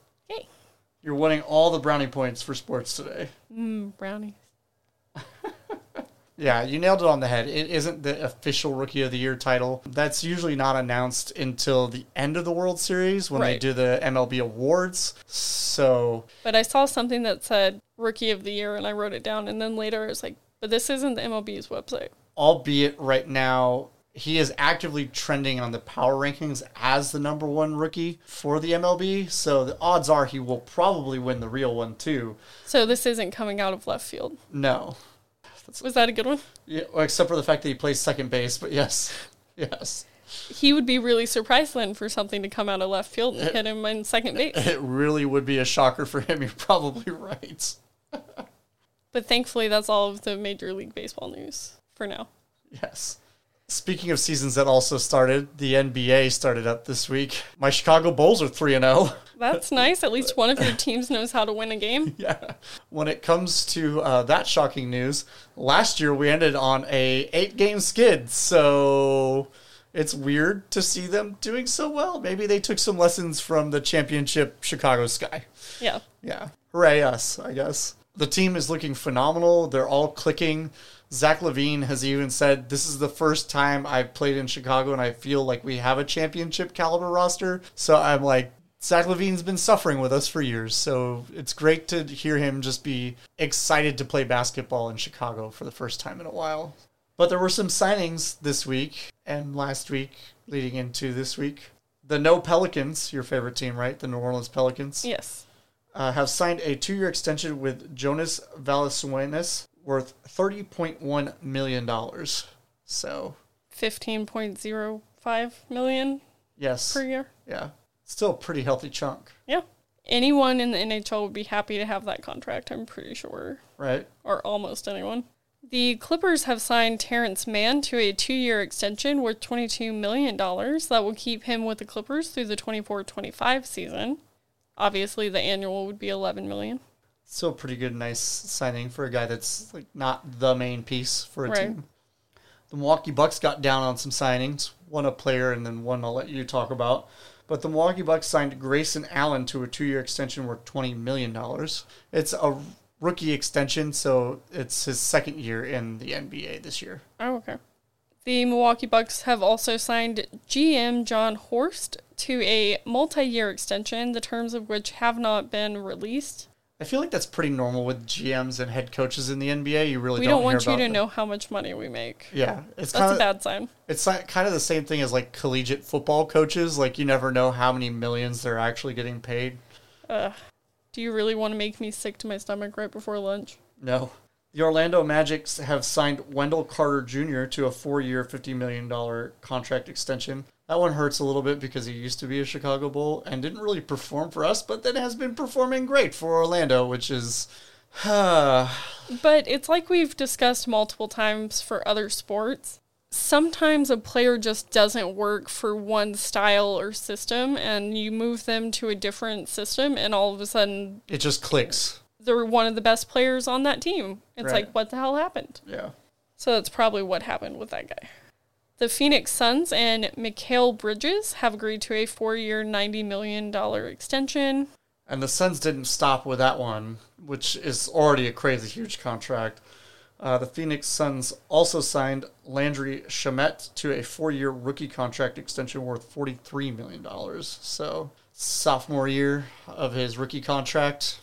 You're winning all the brownie points for sports today.
Mm, Brownies.
Yeah, you nailed it on the head. It isn't the official Rookie of the Year title. That's usually not announced until the end of the World Series when they do the MLB awards. So,
But I saw something that said Rookie of the Year and I wrote it down. And then later I was like, but this isn't the MLB's website.
albeit right now, he is actively trending on the power rankings as the number one rookie for the MLB. So the odds are he will probably win the real one too.
So this isn't coming out of left field.
No,
Was that a good one?
yeah, well, except for the fact that he plays second base. But yes, yes,
He would be really surprised then for something to come out of left field and hit him in second base.
it really would be a shocker for him. You're probably right.
But thankfully, that's all of the Major League Baseball news for now.
Yes. Speaking of seasons that also started, the NBA started up this week. My Chicago Bulls are 3 and oh. 0.
That's nice. At least one of your teams knows how to win a game.
Yeah. When it comes to uh, that shocking news, last year we ended on a 8-game skid. So it's weird to see them doing so well. Maybe they took some lessons from the championship Chicago Sky.
Yeah.
Yeah. Hooray us, I guess. The team is looking phenomenal. They're all clicking. Zach LaVine has even said, This is the first time I've played in Chicago and I feel like we have a championship caliber roster. So I'm like, Zach LaVine's been suffering with us for years. So it's great to hear him just be excited to play basketball in Chicago for the first time in a while. But there were some signings this week and last week leading into this week. The No Pelicans, your favorite team, right? The New Orleans Pelicans
Yes.
uh, have signed a two-year extension with Jonas Valanciunas worth thirty point one million dollars. So
15.0 five million
Yes.
per year.
Yeah. Still a pretty healthy chunk,
Yeah. Anyone in the NHL would be happy to have that contract, I'm pretty sure.
right?
Or almost anyone. The Clippers have signed Terance Mann to a two year extension worth $22 million that will keep him with the Clippers through the 24 25 season. Obviously, the annual would be $11 million.
Still a pretty good, nice signing for a guy that's like not the main piece for a
Right.
team. The Milwaukee Bucks got down on some signings. One a player, and then one I'll let you talk about. But the Milwaukee Bucks signed Grayson Allen to a two-year extension worth twenty million dollars. It's a rookie extension, so it's his second year in the NBA this year.
Oh, okay. The Milwaukee Bucks have also signed GM Jon Horst to a multi year extension, the terms of which have not been released.
I feel like that's pretty normal with GMs and head coaches in the NBA. You really
We
don't,
don't want you to
the-
know how much money we make.
Yeah, it's
That's
kind
a bad sign.
it's like, kind of the same thing as like collegiate football coaches. Like you never know how many millions they're actually getting paid.
Ugh. Do you really want to make me sick to my stomach right before lunch?
No. The Orlando Magic have signed Wendell Carter Jr. to a four-year, fifty million dollar contract extension. That one hurts a little bit because he used to be a Chicago Bull and didn't really perform for us, but then has been performing great for Orlando, which is.
But it's like we've discussed multiple times for other sports. Sometimes a player just doesn't work for one style or system, and you move them to a different system, and all of a sudden
it just clicks.
they're one of the best players on that team. It's
Right.
like, what the hell happened?
Yeah.
So that's probably what happened with that guy. The Phoenix Suns and Mikal Bridges have agreed to a four year, $90 million extension.
And the Suns didn't stop with that one, which is already a crazy huge contract. Uh, the Phoenix Suns also signed Landry Shamet to a four-year rookie contract extension worth forty-three million dollars. So sophomore year of his rookie contract,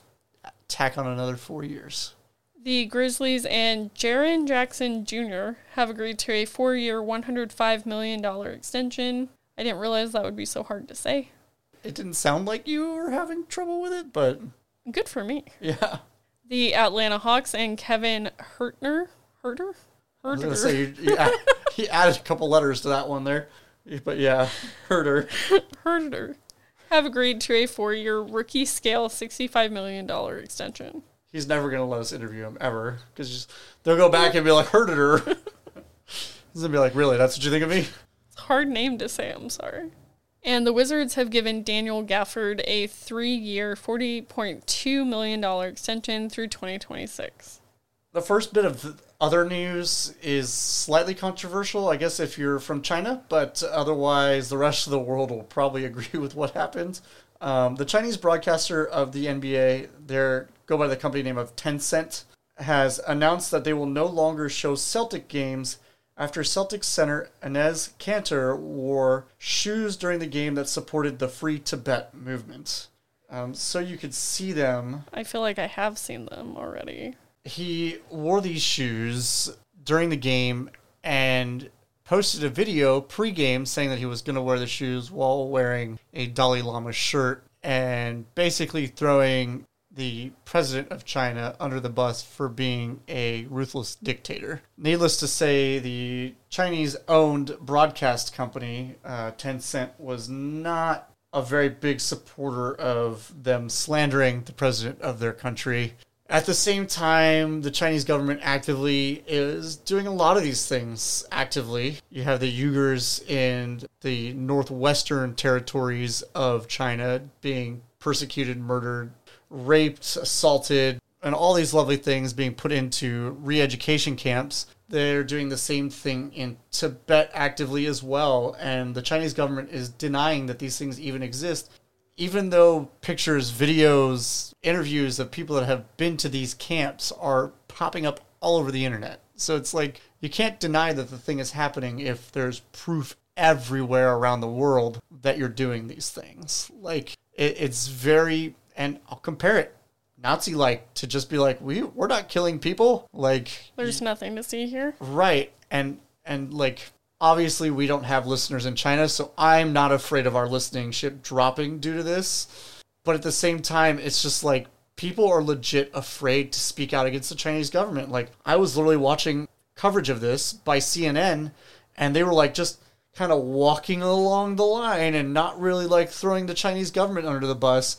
tack on another four years.
The Grizzlies and Jaren Jackson Jr. have agreed to a four year, $105 million extension. I didn't realize that would be so hard to say.
It didn't sound like you were having trouble with it, but
Good for me.
yeah.
The Atlanta Hawks and Kevin Hertner. Huerter?
I was gonna say you, you add, he added a couple letters to that one there, but yeah, herder.
Huerter have agreed to a four year rookie scale $65 million extension.
He's never gonna let us interview him ever because they'll go back and be like, "Heard her." He's gonna be like, "Really? That's what you think of me?"
It's a hard name to say, I'm sorry. And the Wizards have given Daniel Gafford a three year, $40.2 million extension through 2026.
The first bit of other news is slightly controversial, I guess, if you're from China, but otherwise, the rest of the world will probably agree with what happened. Um, the Chinese broadcaster of the NBA, they go by the company name of Tencent, has announced that they will no longer show Celtic games after Celtic center Enes Kanter wore shoes during the game that supported the Free Tibet movement. Um, so you could see them
I feel like I have seen them already.
he wore these shoes during the game and posted a video pre-game saying that he was going to wear the shoes while wearing a Dalai Lama shirt and basically throwing the president of China under the bus for being a ruthless dictator. Needless to say, the Chinese owned broadcast company, uh, Tencent, was not a very big supporter of them slandering the president of their country. At the same time, the Chinese government actively is doing a lot of these things actively. You have the Uyghurs in the northwestern territories of China being persecuted, murdered, raped, assaulted, and all these lovely things being put into re education camps. They're doing the same thing in Tibet actively as well, and the Chinese government is denying that these things even exist even though pictures, videos, interviews of people that have been to these camps are popping up all over the internet. So it's like you can't deny that the thing is happening if there's proof everywhere around the world that you're doing these things. Like it, it's very, and I'll compare it Nazi like to just be like we we're not killing people like
There's nothing to see here.
Right. And and like obviously we don't have listeners in China, so I'm not afraid of our listening ship dropping due to this. But at the same time, it's just like people are legit afraid to speak out against the Chinese government. Like I was literally watching coverage of this by CNN and they were like just kind of walking along the line and not really like throwing the Chinese government under the bus.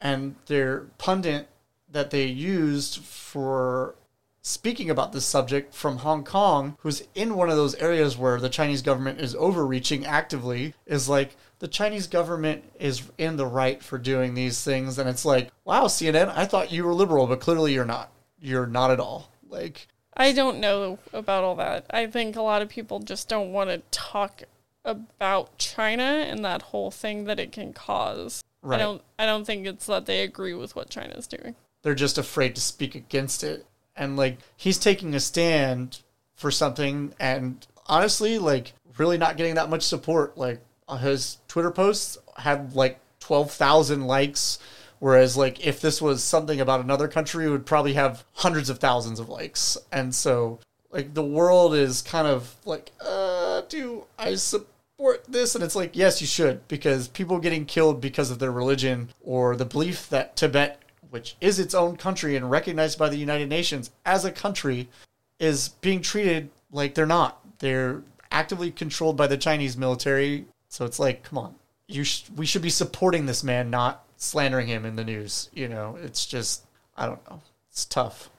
And their pundit that they used for speaking about this subject from Hong Kong, who's in one of those areas where the Chinese government is overreaching actively, is like, the Chinese government is in the right for doing these things. And it's like, wow, CNN, I thought you were liberal, but clearly you're not. You're not at all. Like,
I don't know about all that. I think a lot of people just don't want to talk about China and that whole thing that it can cause.
Right.
I don't I don't think it's that they agree with what China's doing.
they're just afraid to speak against it. And like he's taking a stand for something and honestly like really not getting that much support. Like his Twitter posts had like 12,000 likes whereas like if this was something about another country it would probably have hundreds of thousands of likes. And so like the world is kind of like uh do I support this and it's like yes you should because people getting killed because of their religion or the belief that Tibet which is its own country and recognized by the United Nations as a country, is being treated like they're not. They're actively controlled by the Chinese military. So it's like, come on, you sh- we should be supporting this man, not slandering him in the news. You know, it's just, I don't know, it's tough.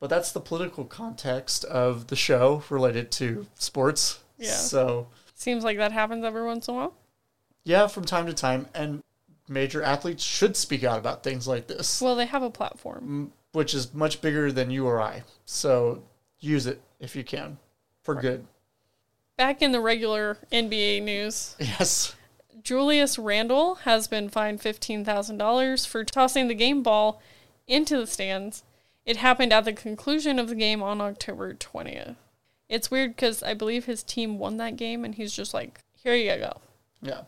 But that's the political context of the show related to sports.
Yeah.
So
Seems like that happens every once in a while.
yeah, from time to time, and major athletes should speak out about things like this.
Well, they have a platform.
which is much bigger than you or I. So use it if you can for good.
Back in the regular NBA news,
Yes.
Julius Randle has been fined $15,000 for tossing the game ball into the stands. It happened at the conclusion of the game on October 20th. It's weird because I believe his team won that game and he's just like, here you go.
Yeah.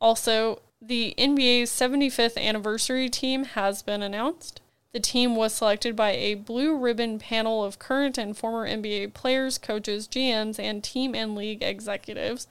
Also, the NBA's 75th anniversary team has been announced. The team was selected by a blue ribbon panel of current and former NBA players, coaches, GMs, and team and league executives,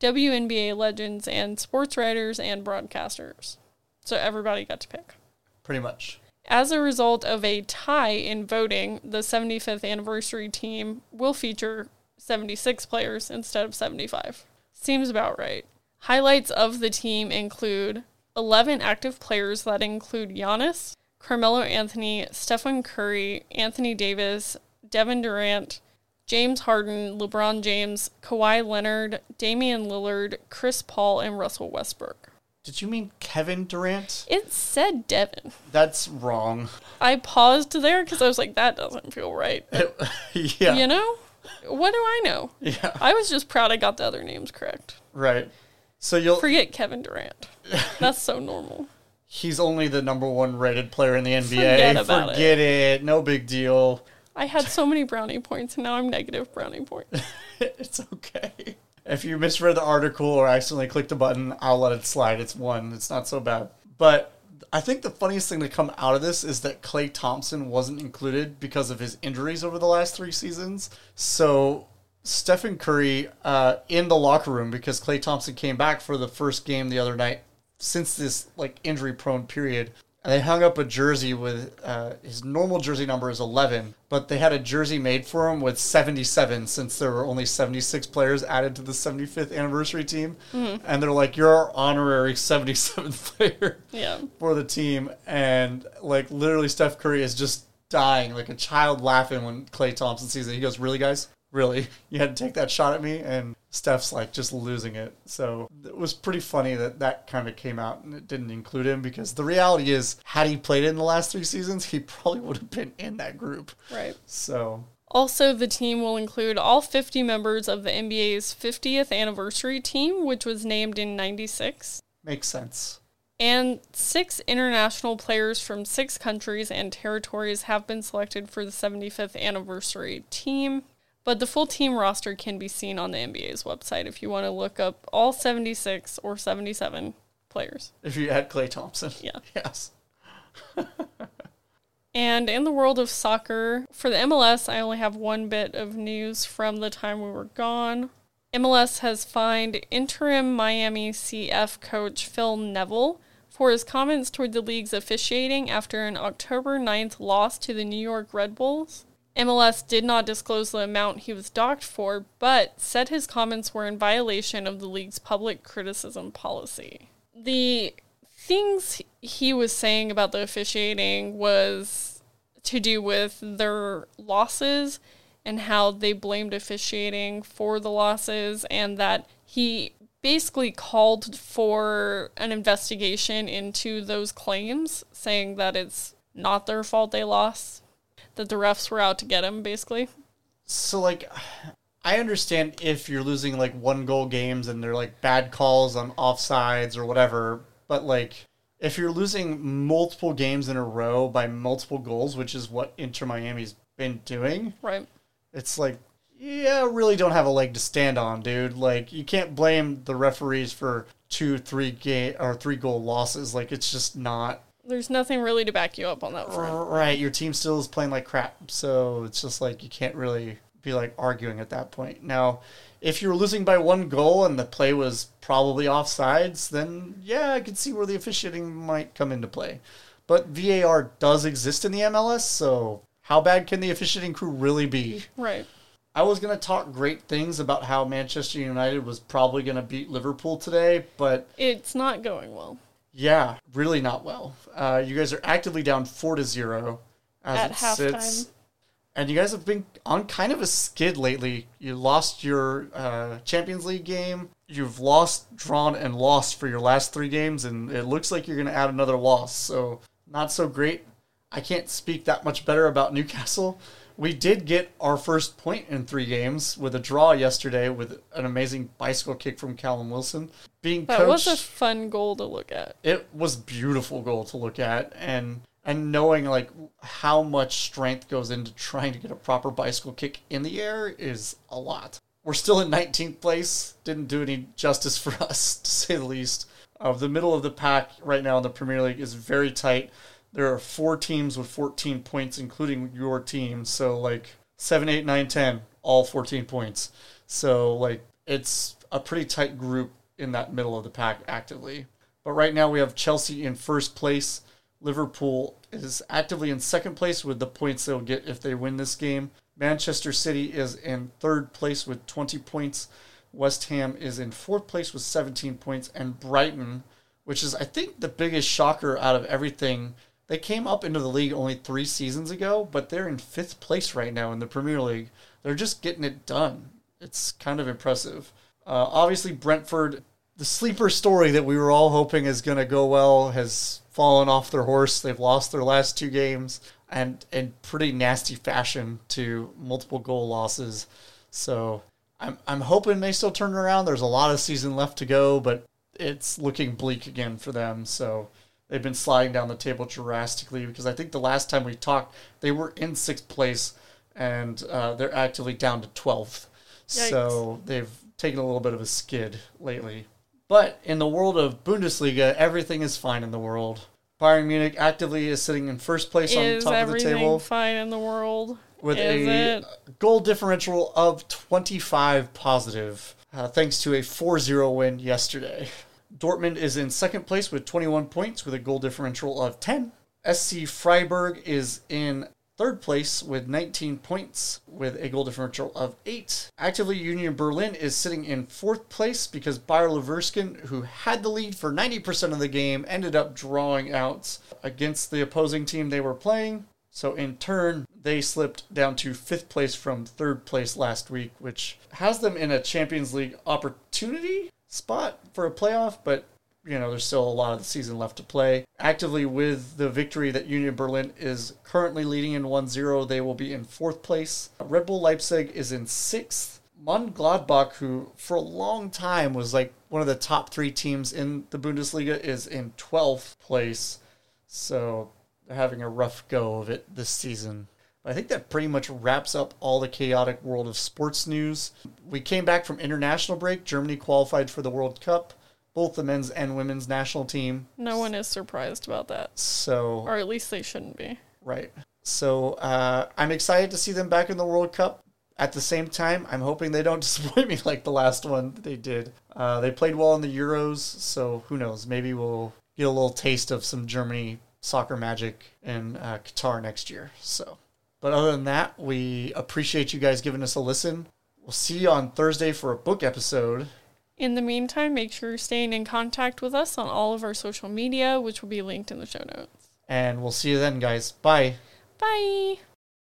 WNBA legends, and sports writers and broadcasters. So everybody got to pick.
Pretty much.
As a result of a tie in voting, the 75th anniversary team will feature 76 players instead of 75. Seems about right. Highlights of the team include 11 active players that include Giannis, Carmelo Anthony, Stephen Curry, Anthony Davis, Devin Durant, James Harden, LeBron James, Kawhi Leonard, Damian Lillard, Chris Paul, and Russell Westbrook.
Did you mean Kevin Durant?
It said Devin.
That's wrong.
I paused there because I was like, that doesn't feel right.
yeah.
You know? What do I know?
Yeah.
I was just proud I got the other names correct.
Right. So you'll
Forget Kevin Durant. That's so normal.
he's only the number one rated player in the NBA.
Forget about
Forget it. No big deal.
I had so many brownie points and now I'm negative brownie points.
it's okay. If you misread the article or accidentally clicked a button, I'll let it slide. It's one. It's not so bad. But I think the funniest thing to come out of this is that Klay Thompson wasn't included because of his injuries over the last three seasons. So Stephen Curry uh, in the locker room because Klay Thompson came back for the first game the other night since this like injury prone period. And they hung up a jersey with uh, his normal jersey number is 11, but they had a jersey made for him with 77 since there were only 76 players added to the 75th anniversary team. And they're like, you're our honorary 77th player
Yeah.
for the team. And like literally, Steph Curry is just dying, like a child laughing when Klay Thompson sees it. He goes, Really, guys? Really? You had to take that shot at me? And Steph's like just losing it. So it was pretty funny that that kind of came out and it didn't include him because the reality is, had he played in the last three seasons, he probably would have been in that group.
Right.
So
Also, the team will include all 50 members of the NBA's 50th anniversary team, which was named in 96,
makes sense.
and six international players from six countries and territories have been selected for the 75th anniversary team. But the full team roster can be seen on the NBA's website if you want to look up all 76 or 77 players.
If you add Klay Thompson.
Yeah.
Yes.
And in the world of soccer, for the MLS, I only have one bit of news from the time we were gone. MLS has fined Inter Miami CF coach Phil Neville for his comments toward the league's officiating after an October 9th loss to the New York Red Bulls. MLS did not disclose the amount he was docked for, but said his comments were in violation of the league's public criticism policy. The things he was saying about the officiating was to do with their losses and how they blamed officiating for the losses, and that he basically called for an investigation into those claims, saying that it's not their fault they lost, that the refs were out to get him, basically.
So like I understand if you're losing like one goal games and they're like bad calls on offsides or whatever, but like if you're losing multiple games in a row by multiple goals, which is what Inter Miami's been doing,
Right.
it's like yeah, really don't have a leg to stand on, dude. Like you can't blame the referees for two, three game or three goal losses. Like it's just not
There's nothing really to back you up on that front.
right. Your team still is playing like crap, so it's just like you can't really be like arguing at that point. Now, if you're losing by one goal and the play was probably offsides, then yeah, I could see where the officiating might come into play. But VAR does exist in the MLS, so how bad can the officiating crew really be?
Right.
I was going to talk great things about how Manchester United was probably going to beat Liverpool today, but
It's not going well.
Yeah, really not well. Uh, you guys are actively down four to zero as
At
it
halftime.
sits, and you guys have been on kind of a skid lately. You lost your uh, Champions League game. You've lost, drawn, and lost for your last three games, and it looks like you're going to add another loss. So not so great. I can't speak that much better about Newcastle. We did get our first point in three games with a draw yesterday with an amazing bicycle kick from Callum Wilson. Being
That
coached,
was a fun goal to look at.
it was beautiful goal to look at and and knowing like how much strength goes into trying to get a proper bicycle kick in the air is a lot. We're still in 19th place. Didn't do any justice for us to say the least. Uh, the middle of the pack right now in the Premier League is very tight. There are four teams with 14 points, including your team. So like 7, 8, 9, 10, all 14 points. So like it's a pretty tight group in that middle of the pack actively. But right now we have Chelsea in first place. Liverpool is actively in second place with the points they'll get if they win this game. Manchester City is in third place with 20 points. West Ham is in fourth place with 17 points. And Brighton, which is, I think, the biggest shocker out of everything, they came up into the league only three seasons ago, but they're in fifth place right now in the Premier League. They're just getting it done. It's kind of impressive. Uh, obviously, Brentford, the sleeper story that we were all hoping is going to go well, has fallen off their horse. They've lost their last two games and in pretty nasty fashion to multiple goal losses. So I'm I'm hoping they still turn around. There's a lot of season left to go, but it's looking bleak again for them. So they've been sliding down the table drastically because I think the last time we talked, they were in sixth place and uh, they're actively down to 12th. So they've taken a little bit of a skid lately. But in the world of Bundesliga, everything is fine in the world. Bayern Munich actively is sitting in first place on top of the
everything
table
fine in the world?
with
Is
a
it?
goal differential of 25 positive, uh, thanks to a 4 0 win yesterday. Dortmund is in second place with 21 points with a goal differential of 10. SC Freiburg is in third place with 19 points with a goal differential of 8. Actively Union Berlin is sitting in fourth place because Bayer Leverkusen, who had the lead for 90% of the game, ended up drawing out against the opposing team they were playing. So in turn, they slipped down to fifth place from third place last week, which has them in a Champions League opportunity spot for a playoff, but you know, there's still a lot of the season left to play. Actively with the victory that Union Berlin is currently leading in 1-0, they will be in fourth place. Red Bull Leipzig is in sixth. Gladbach, who for a long time was like one of the top three teams in the Bundesliga, is in 12th place. So they're having a rough go of it this season. I think that pretty much wraps up all the chaotic world of sports news. We came back from international break. Germany qualified for the World Cup, both the men's and women's national team.
No one is surprised about that.
So,
Or at least they shouldn't be.
right. So, uh, I'm excited to see them back in the World Cup. At the same time, I'm hoping they don't disappoint me like the last one they did. Uh, they played well in the Euros, so who knows? Maybe we'll get a little taste of some Germany soccer magic in uh, Qatar next year. So. But other than that, we appreciate you guys giving us a listen. We'll see you on Thursday for a book episode.
In the meantime, make sure you're staying in contact with us on all of our social media, which will be linked in the show notes.
And we'll see you then, guys. Bye.
Bye.